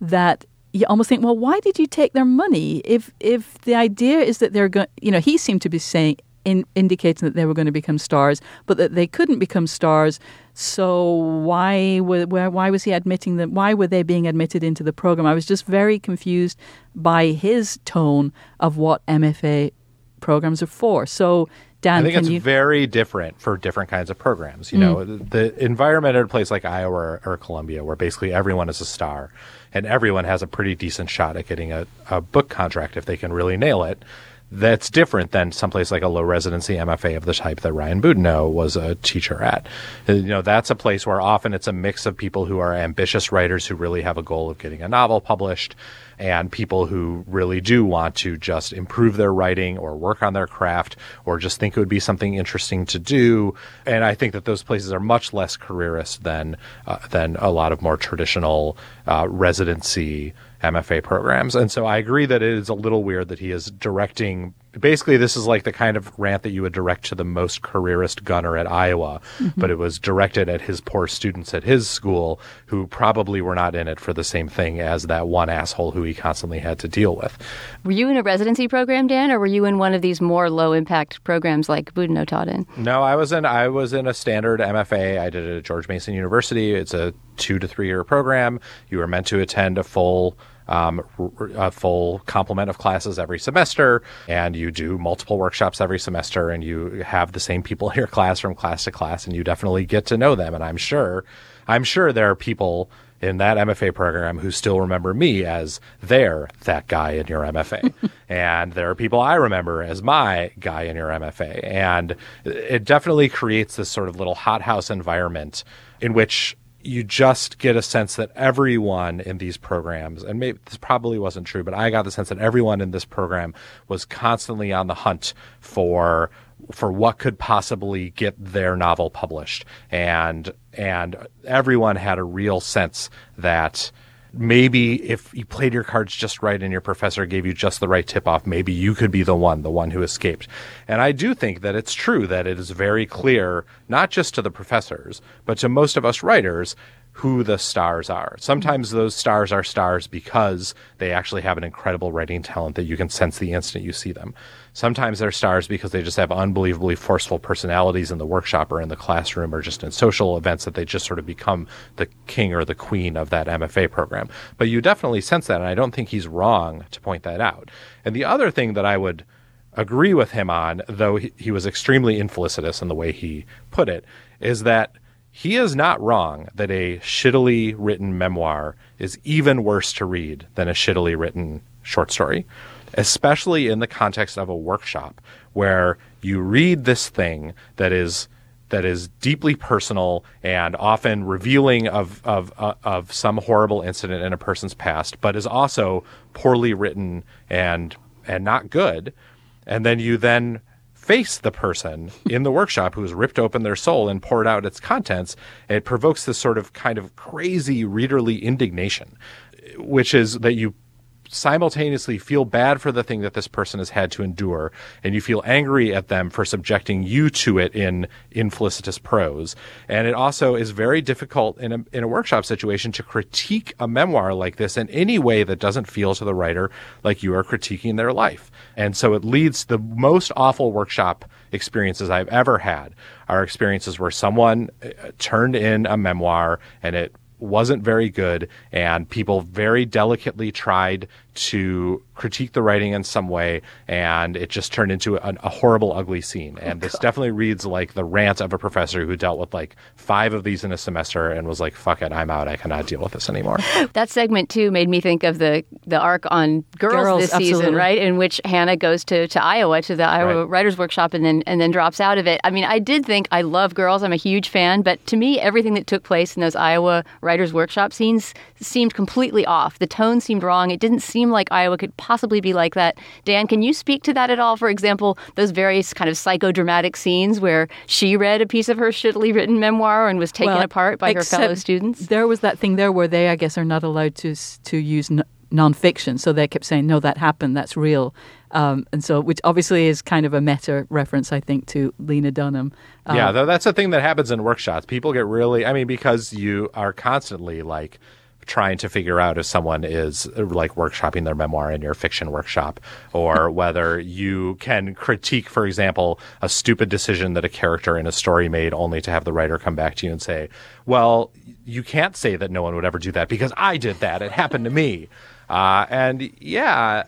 that you almost think, well, why did you take their money if if the idea is that they're going? You know, he seemed to be saying. In, indicating that they were going to become stars, but that they couldn't become stars. So why were why was he admitting them? Why were they being admitted into the program? I was just very confused by his tone of what MFA programs are for. So Dan, I think it's you? very different for different kinds of programs. You Mm. know, the environment at a place like Iowa or, or Columbia, where basically everyone is a star and everyone has a pretty decent shot at getting a, a book contract if they can really nail it. That's different than someplace like a low residency MFA of the type that Ryan Boudinot was a teacher at. Uh, You know, that's a place where often it's a mix of people who are ambitious writers who really have a goal of getting a novel published and people who really do want to just improve their writing or work on their craft or just think it would be something interesting to do. And I think that those places are much less careerist than uh, than a lot of more traditional uh, residency MFA programs. And so I agree that it is a little weird that he is directing. Basically, this is like the kind of rant that you would direct to the most careerist gunner at Iowa, Mhm. but it was directed at his poor students at his school who probably were not in it for the same thing as that one asshole who he constantly had to deal with. Were you in a residency program, Dan, or were you in one of these more low impact programs like Boudinot taught in? No, I was in I was in a standard MFA. I did it at George Mason University. It's a two to three year program. You were meant to attend a full um, r- a full complement of classes every semester, and you do multiple workshops every semester, and you have the same people in your class from class to class, and you definitely get to know them. And I'm sure, I'm sure there are people in that MFA program who still remember me as their that guy in your MFA. and there are people I remember as my guy in your MFA. And it definitely creates this sort of little hothouse environment in which you just get a sense that everyone in these programs, and maybe this probably wasn't true, but I got the sense that everyone in this program was constantly on the hunt for for what could possibly get their novel published, and and everyone had a real sense that maybe if you played your cards just right and your professor gave you just the right tip off, maybe you could be the one, the one who escaped. And I do think that it's true that it is very clear, not just to the professors, but to most of us writers, who the stars are. Sometimes those stars are stars because they actually have an incredible writing talent that you can sense the instant you see them. Sometimes they're stars because they just have unbelievably forceful personalities in the workshop or in the classroom or just in social events that they just sort of become the king or the queen of that MFA program. But you definitely sense that, and I don't think he's wrong to point that out. And the other thing that I would agree with him on, though he, he was extremely infelicitous in the way he put it, is that he is not wrong that a shittily written memoir is even worse to read than a shittily written short story, especially in the context of a workshop where you read this thing that is that is deeply personal and often revealing of of uh, of some horrible incident in a person's past, but is also poorly written and and not good. And then you then face the person in the workshop who's ripped open their soul and poured out its contents, it provokes this sort of kind of crazy readerly indignation, which is that you simultaneously feel bad for the thing that this person has had to endure and you feel angry at them for subjecting you to it in infelicitous prose. And it also is very difficult in a, in a workshop situation to critique a memoir like this in any way that doesn't feel to the writer like you are critiquing their life. And so it leads the most awful workshop experiences I've ever had are experiences where someone uh, turned in a memoir and it wasn't very good and people very delicately tried to critique the writing in some way and it just turned into a, a horrible ugly scene oh, and this definitely reads like the rant of a professor who dealt with like five of these in a semester and was like fuck it i'm out i cannot deal with this anymore That segment too made me think of the the arc on girls, Girls, this season, right? In which Hannah goes to, to Iowa to the Iowa Right. Writers Workshop and then and then drops out of it. I mean, I did think I love girls. I'm a huge fan, but to me, everything that took place in those Iowa Writers Workshop scenes seemed completely off. The tone seemed wrong. It didn't seem like Iowa could possibly be like that. Dan, can you speak to that at all? For example, those various kind of psychodramatic scenes where she read a piece of her shittily written memoir and was taken Well, apart by her fellow students. There was that thing there where they, I guess, are not allowed to to use n- nonfiction, so they kept saying, "No, that happened. That's real," um, and so which obviously is kind of a meta reference, I think, to Lena Dunham. Um, yeah, that's the thing that happens in workshops. People get really, I mean, because you are constantly like trying to figure out if someone is like workshopping their memoir in your fiction workshop or whether you can critique, for example, a stupid decision that a character in a story made only to have the writer come back to you and say, well, you can't say that no one would ever do that because I did that. It happened to me. Uh, and yeah,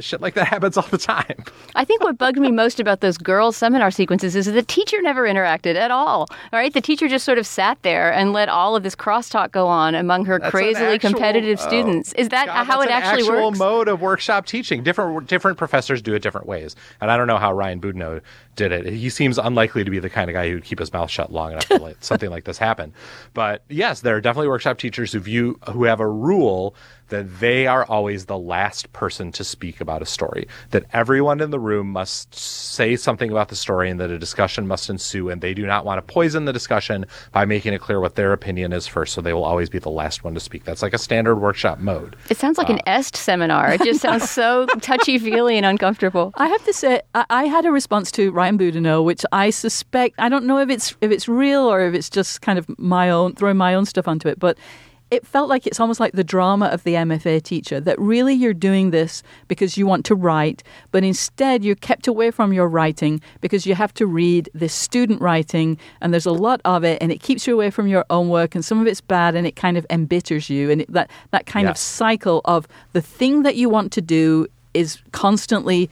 shit like that happens all the time. I think what bugged me most about those girls' seminar sequences is that the teacher never interacted at all. All right, the teacher just sort of sat there and let all of this crosstalk go on among her That's crazily actual- competitive oh, students. Is that God, how it actually actual works? mode of workshop teaching. Different different professors do it different ways, and I don't know how Ryan Boudinot did it. He seems unlikely to be the kind of guy who would keep his mouth shut long enough to let something like this happen. But yes, there are definitely workshop teachers who view who have a rule that they are always the last person to speak about a story. That everyone in the room must say something about the story, and that a discussion must ensue. And they do not want to poison the discussion by making it clear what their opinion is first. So they will always be the last one to speak. That's like a standard workshop mode. It sounds like an uh, EST seminar. It just sounds so touchy feely and uncomfortable. I have to say, I, I had a response to Ryan Boudinot, which I suspect I don't know if it's if it's real or if it's just kind of my own throwing my own stuff onto it, but it felt like it's almost like the drama of the MFA teacher that really you're doing this because you want to write, but instead you're kept away from your writing because you have to read this student writing and there's a lot of it and it keeps you away from your own work and some of it's bad and it kind of embitters you and it, that that kind of cycle of the thing that you want to do is constantly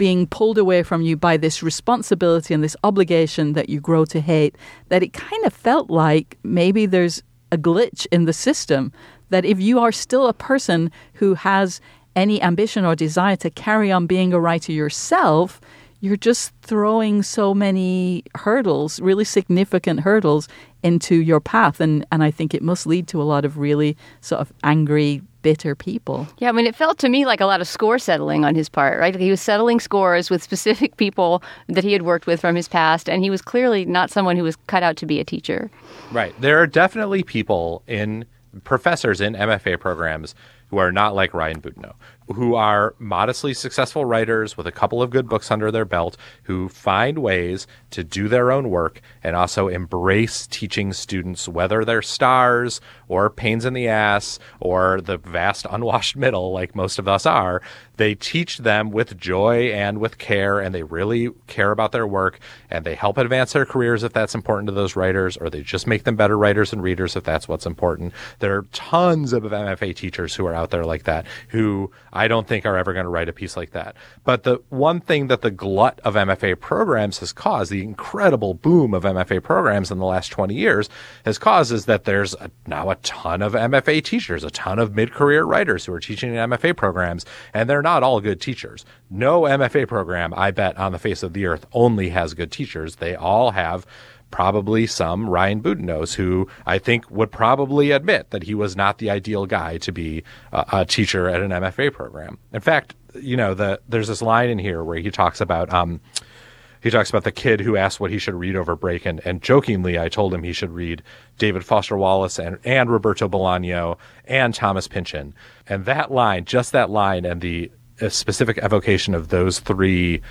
being pulled away from you by this responsibility and this obligation that you grow to hate, that it kind of felt like maybe there's a glitch in the system. That if you are still a person who has any ambition or desire to carry on being a writer yourself, you're just throwing so many hurdles, really significant hurdles, into your path. And, and I think it must lead to a lot of really sort of angry, bitter people. Yeah, I mean, it felt to me like a lot of score settling on his part, right? He was settling scores with specific people that he had worked with from his past, and he was clearly not someone who was cut out to be a teacher. Right. There are definitely people in professors in MFA programs who are not like Ryan Boudinot, who are modestly successful writers with a couple of good books under their belt, who find ways to do their own work and also embrace teaching students, whether they're stars or pains in the ass or the vast unwashed middle, like most of us are. They teach them with joy and with care, and they really care about their work, and they help advance their careers if that's important to those writers, or they just make them better writers and readers if that's what's important. There are tons of MFA teachers who are out there like that who don't think are ever going to write a piece like that. But the one thing that the glut of MFA programs has caused, the incredible boom of MFA programs in the last 20 years, has caused is that there's a, now a ton of MFA teachers, a ton of mid career writers who are teaching in MFA programs, and they're not all good teachers. No MFA program, I bet, on the face of the earth only has good teachers. They all have probably some Ryan Boudinot's who I think would probably admit that he was not the ideal guy to be a, a teacher at an MFA program. In fact, you know, the there's this line in here where he talks about um, he talks about the kid who asked what he should read over break, and, and jokingly, I told him he should read David Foster Wallace and, and Roberto Bolaño and Thomas Pynchon. And that line, just that line, and the uh, specific evocation of those three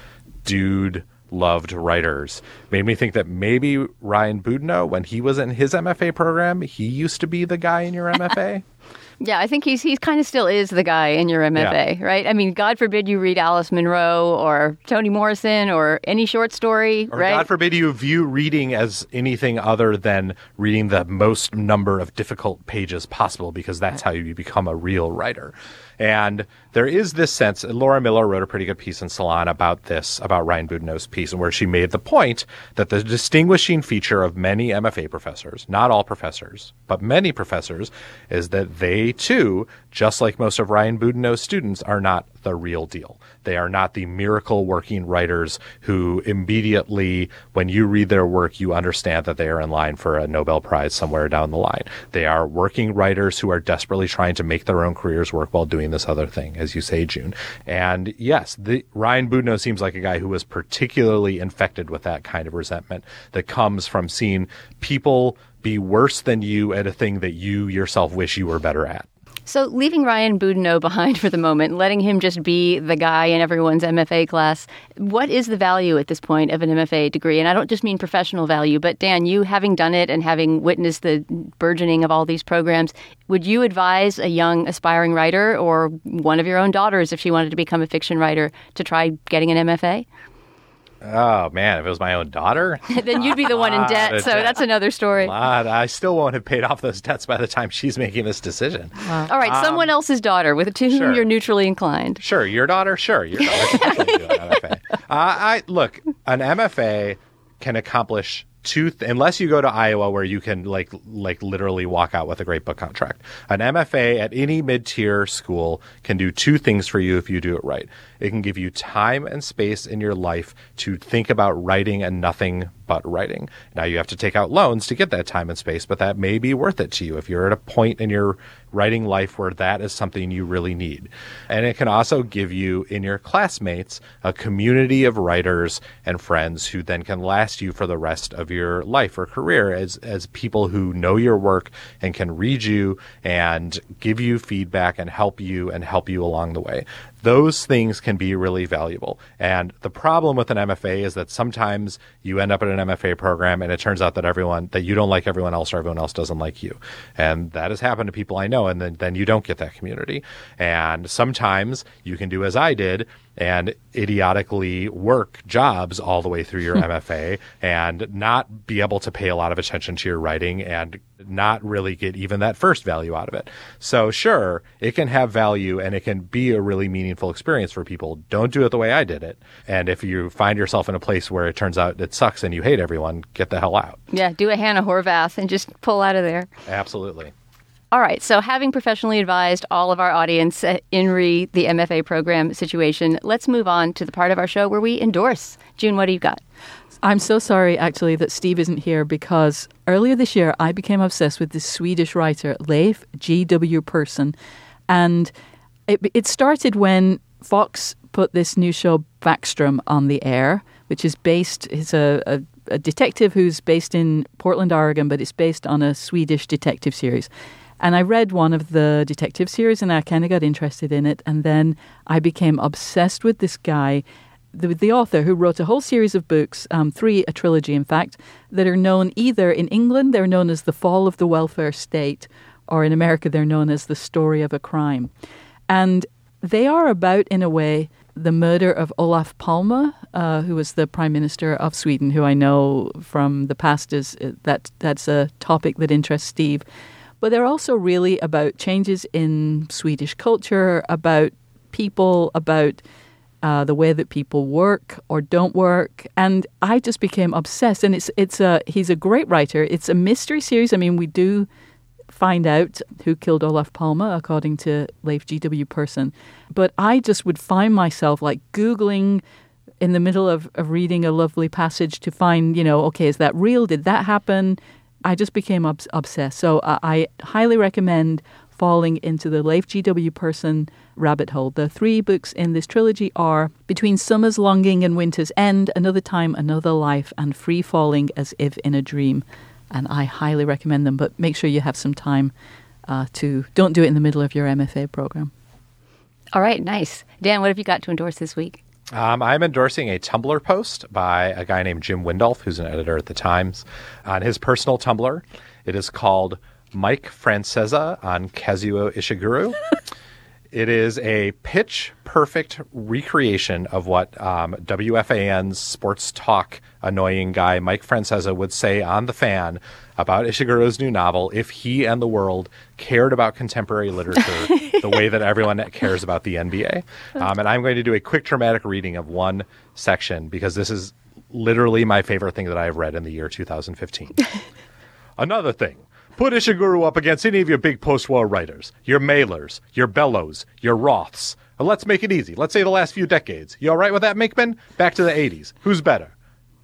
dude loved writers made me think that maybe Ryan Boudinot, when he was in his MFA program, he used to be the guy in your MFA. Yeah, I think he's he's kind of still is the guy in your MFA, right? I mean, God forbid you read Alice Munro or Toni Morrison or any short story, Or right? God forbid you view reading as anything other than reading the most number of difficult pages possible because that's how you become a real writer. And there is this sense, Laura Miller wrote a pretty good piece in Salon about this, about Ryan Boudinot's piece, and where she made the point that the distinguishing feature of many MFA professors, not all professors, but many professors, is that they too, just like most of Ryan Boudinot's students, are not the real deal. They are not the miracle working writers who immediately, when you read their work, you understand that they are in line for a Nobel Prize somewhere down the line. They are working writers who are desperately trying to make their own careers work while doing this other thing, as you say, June. And yes, the, Ryan Boudinot seems like a guy who was particularly infected with that kind of resentment that comes from seeing people be worse than you at a thing that you yourself wish you were better at. So, leaving Ryan Boudinot behind for the moment, letting him just be the guy in everyone's MFA class, what is the value at this point of an MFA degree? And I don't just mean professional value, but Dan, you having done it and having witnessed the burgeoning of all these programs, would you advise a young aspiring writer or one of your own daughters, if she wanted to become a fiction writer, to try getting an MFA? Oh man, if it was my own daughter, then you'd be the one in debt. So that's another story. lot, I still won't have paid off those debts by the time she's making this decision. All right, someone else's daughter with to whom sure. you're neutrally inclined. Sure, your daughter. Sure, your daughter. do an MFA. Uh, I look, an MFA can accomplish two. Th- unless you go to Iowa, where you can like like literally walk out with a great book contract. An MFA at any mid tier school can do two things for you if you do it right. It can give you time and space in your life to think about writing and nothing writing. Now you have to take out loans to get that time and space, but that may be worth it to you if you're at a point in your writing life where that is something you really need. And it can also give you in your classmates a community of writers and friends who then can last you for the rest of your life or career as as people who know your work and can read you and give you feedback and help you and help you along the way. Those things can be really valuable. And the problem with an MFA is that sometimes you end up in an MFA program and it turns out that everyone that you don't like everyone else or everyone else doesn't like you. And that has happened to people I know and then, then you don't get that community. And sometimes you can do as I did and idiotically work jobs all the way through your MFA and not be able to pay a lot of attention to your writing and not really get even that first value out of it. So sure, it can have value and it can be a really meaningful experience for people. Don't do it the way I did it. And if you find yourself in a place where it turns out it sucks and you hate everyone, get the hell out. Yeah, do a Hannah Horvath and just pull out of there. Absolutely. All right, so having professionally advised all of our audience uh, in re the MFA program situation, let's move on to the part of our show where we endorse. June, what do you got? I'm so sorry, actually, that Steve isn't here because earlier this year I became obsessed with this Swedish writer, Leif G.W. Persson. And it, it started when Fox put this new show, Backstrom, on the air, which is based, it's a, a, a detective who's based in Portland, Oregon, but it's based on a Swedish detective series. And I read one of the detective series and I kind of got interested in it. And then I became obsessed with this guy, the, the author who wrote a whole series of books, um, three, a trilogy in fact, that are known either in England, they're known as The Fall of the Welfare State, or in America, they're known as The Story of a Crime. And they are about, in a way, the murder of Olof Palme, uh, who was the Prime Minister of Sweden, who I know from the past is uh, that that's a topic that interests Steve. But they're also really about changes in Swedish culture, about people, about uh, the way that people work or don't work, and I just became obsessed. And it's it's a he's a great writer. It's a mystery series. I mean, we do find out who killed Olof Palme, according to Leif G.W. Persson. But I just would find myself like Googling in the middle of, of reading a lovely passage to find, you know, okay, is that real? Did that happen? I just became obs- obsessed. So uh, I highly recommend falling into the Leif G.W. Persson rabbit hole. The three books in this trilogy are Between Summer's Longing and Winter's End, Another Time, Another Life, and Free Falling as If in a Dream. And I highly recommend them, but make sure you have some time uh, to, don't do it in the middle of your MFA program. All right, nice. Dan, what have you got to endorse this week? Um, I'm endorsing a Tumblr post by a guy named Jim Windolf, who's an editor at the Times, on his personal Tumblr. It is called Mike Francesa on Kazuo Ishiguro. it is a pitch perfect recreation of what um, WFAN's sports talk annoying guy Mike Francesa would say on the fan about Ishiguro's new novel if he and the world cared about contemporary literature the way that everyone cares about the NBA. Um, and I'm going to do a quick dramatic reading of one section because this is literally my favorite thing that I have read in the year 2015. Another thing. Put Ishiguro up against any of your big post-war writers, your Mailers, your Bellows, your Roths. Let's make it easy. Let's say the last few decades. You all right with that, Minkman? Back to the 80s. Who's better?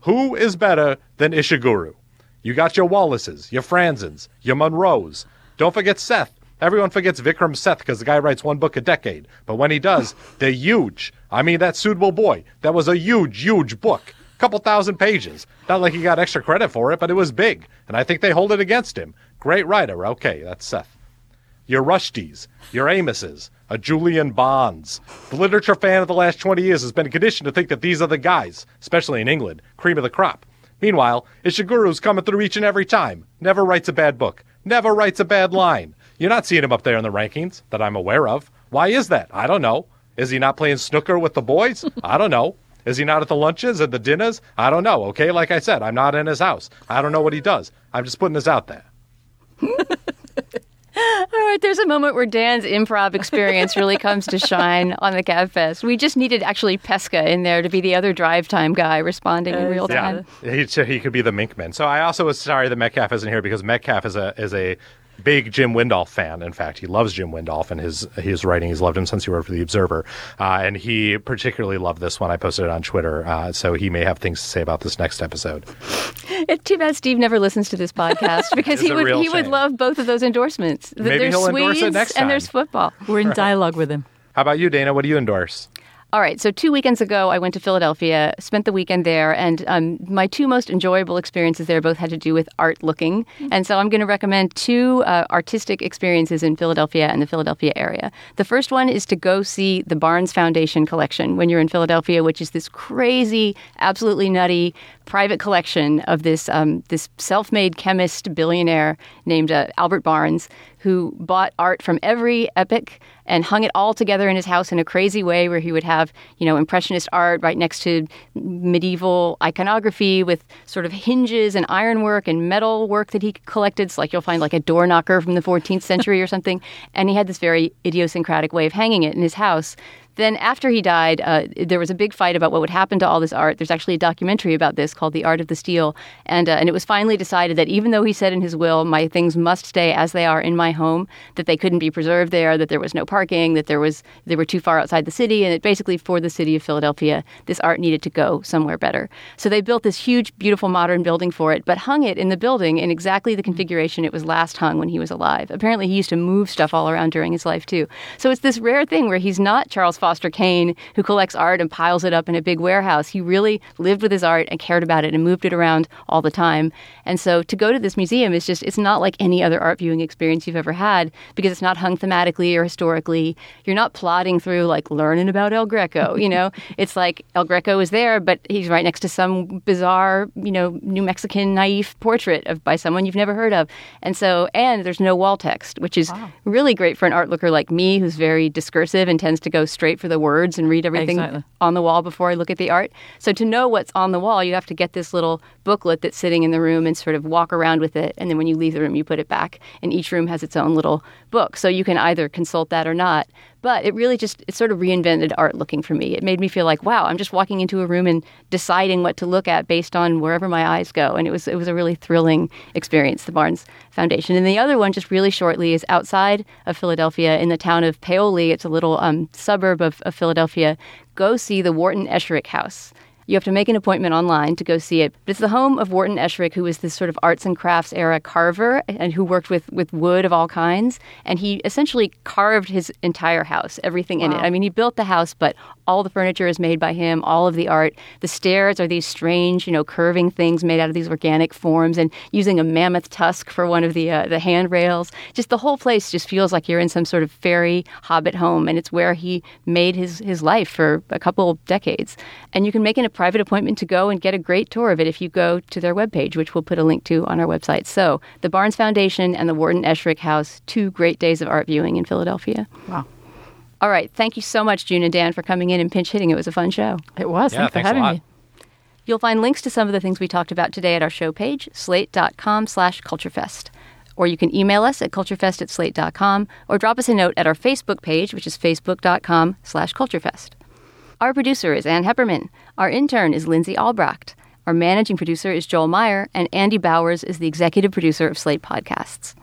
Who is better than Ishiguro? You got your Wallaces, your Franzens, your Munros. Don't forget Seth. Everyone forgets Vikram Seth because the guy writes one book a decade. But when he does, they're huge. I mean, that Suitable Boy, that was a huge, huge book. Couple thousand pages. Not like he got extra credit for it, but it was big. And I think they hold it against him. Great writer. Okay, that's Seth. Your Rushdies, your Amises, a Julian Bonds. The literature fan of the last 20 years has been conditioned to think that these are the guys, especially in England, cream of the crop. Meanwhile, Ishiguro's coming through each and every time. Never writes a bad book. Never writes a bad line. You're not seeing him up there in the rankings that I'm aware of. Why is that? I don't know. Is he not playing snooker with the boys? I don't know. Is he not at the lunches and the dinners? I don't know. Okay, like I said, I'm not in his house. I don't know what he does. I'm just putting this out there. All right, there's a moment where Dan's improv experience really comes to shine on the Gab Fest. We just needed actually Pesca in there to be the other drive time guy responding in real time. Yeah, he, so he could be the Minkman. So I also was sorry that Metcalf isn't here because Metcalf is a is a big Jim Windolf fan. In fact, he loves Jim Windolf and his his writing. He's loved him since he wrote for the Observer, uh, and he particularly loved this one. I posted it on Twitter, uh, so he may have things to say about this next episode. It's too bad Steve never listens to this podcast because he would real he would love both of those endorsements. Maybe there's he'll endorse it Swedes next and there's football. We're in dialogue with him. How about you, Dana? What do you endorse? All right, so two weekends ago, I went to Philadelphia, spent the weekend there, and um, my two most enjoyable experiences there both had to do with art looking. And so I'm going to recommend two uh, artistic experiences in Philadelphia and the Philadelphia area. The first one is to go see the Barnes Foundation collection when you're in Philadelphia, which is this crazy, absolutely nutty private collection of this um, this self-made chemist billionaire named uh, Albert Barnes, who bought art from every epoch and hung it all together in his house in a crazy way where he would have, you know, impressionist art right next to medieval iconography with sort of hinges and ironwork and metal work that he collected. So like you'll find like a door knocker from the 14th century or something. And he had this very idiosyncratic way of hanging it in his house. Then, after he died, uh, there was a big fight about what would happen to all this art. There's actually a documentary about this called "The Art of the Steal," and uh, and it was finally decided that even though he said in his will, "My things must stay as they are in my home," that they couldn't be preserved there, that there was no parking, that there was they were too far outside the city, and that basically for the city of Philadelphia, this art needed to go somewhere better. So they built this huge, beautiful modern building for it, but hung it in the building in exactly the configuration it was last hung when he was alive. Apparently, he used to move stuff all around during his life too. So it's this rare thing where he's not Charles Foster Kane who collects art and piles it up in a big warehouse. He really lived with his art and cared about it and moved it around all the time. And so to go to this museum is just it's not like any other art viewing experience you've ever had because it's not hung thematically or historically. You're not plodding through like learning about El Greco, you know. it's like El Greco is there, but he's right next to some bizarre, you know, New Mexican naive portrait of by someone you've never heard of. And so and there's no wall text, which is really great for an art looker like me who's very discursive and tends to go straight for the words and read everything Exactly. on the wall before I look at the art. So to know what's on the wall, you have to get this little booklet that's sitting in the room and sort of walk around with it. And then when you leave the room, you put it back. And each room has its own little book. So you can either consult that or not. But it really just it sort of reinvented art looking for me. It made me feel like, wow, I'm just walking into a room and deciding what to look at based on wherever my eyes go. And it was it was a really thrilling experience, the Barnes Foundation. And the other one, just really shortly, is outside of Philadelphia in the town of Paoli. It's a little um, suburb of, of Philadelphia. Go see the Wharton Esherick House. You have to make an appointment online to go see it. But it's the home of Wharton Esherick, who was this sort of arts and crafts era carver and who worked with, with wood of all kinds. And he essentially carved his entire house, everything in it. I mean, he built the house, but all the furniture is made by him, all of the art. The stairs are these strange, you know, curving things made out of these organic forms and using a mammoth tusk for one of the, uh, the handrails. Just the whole place just feels like you're in some sort of fairy hobbit home. And it's where he made his, his life for a couple decades. And you can make an private appointment to go and get a great tour of it if you go to their webpage, which we'll put a link to on our website. So, the Barnes Foundation and the Wharton Esherick House, two great days of art viewing in Philadelphia. Wow. All right. Thank you so much, June and Dan, for coming in and pinch hitting. It was a fun show. It was. Yeah, Thanks for thanks a having lot. me. You'll find links to some of the things we talked about today at our show page, slate.com slash culturefest. Or you can email us at culturefest at slate.com or drop us a note at our Facebook page, which is facebook.com slash culturefest. Our producer is Ann Heppermann. Our intern is Lindsay Albrecht. Our managing producer is Joel Meyer, and Andy Bowers is the executive producer of Slate Podcasts.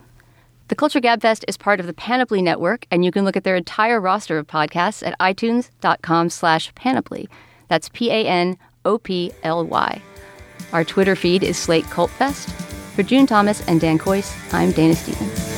The Culture Gabfest is part of the Panoply Network, and you can look at their entire roster of podcasts at itunes.com slash panoply. That's P-A-N-O-P-L-Y. Our Twitter feed is Slate Cult Fest. For June Thomas and Dan Kois, I'm Dana Stevens.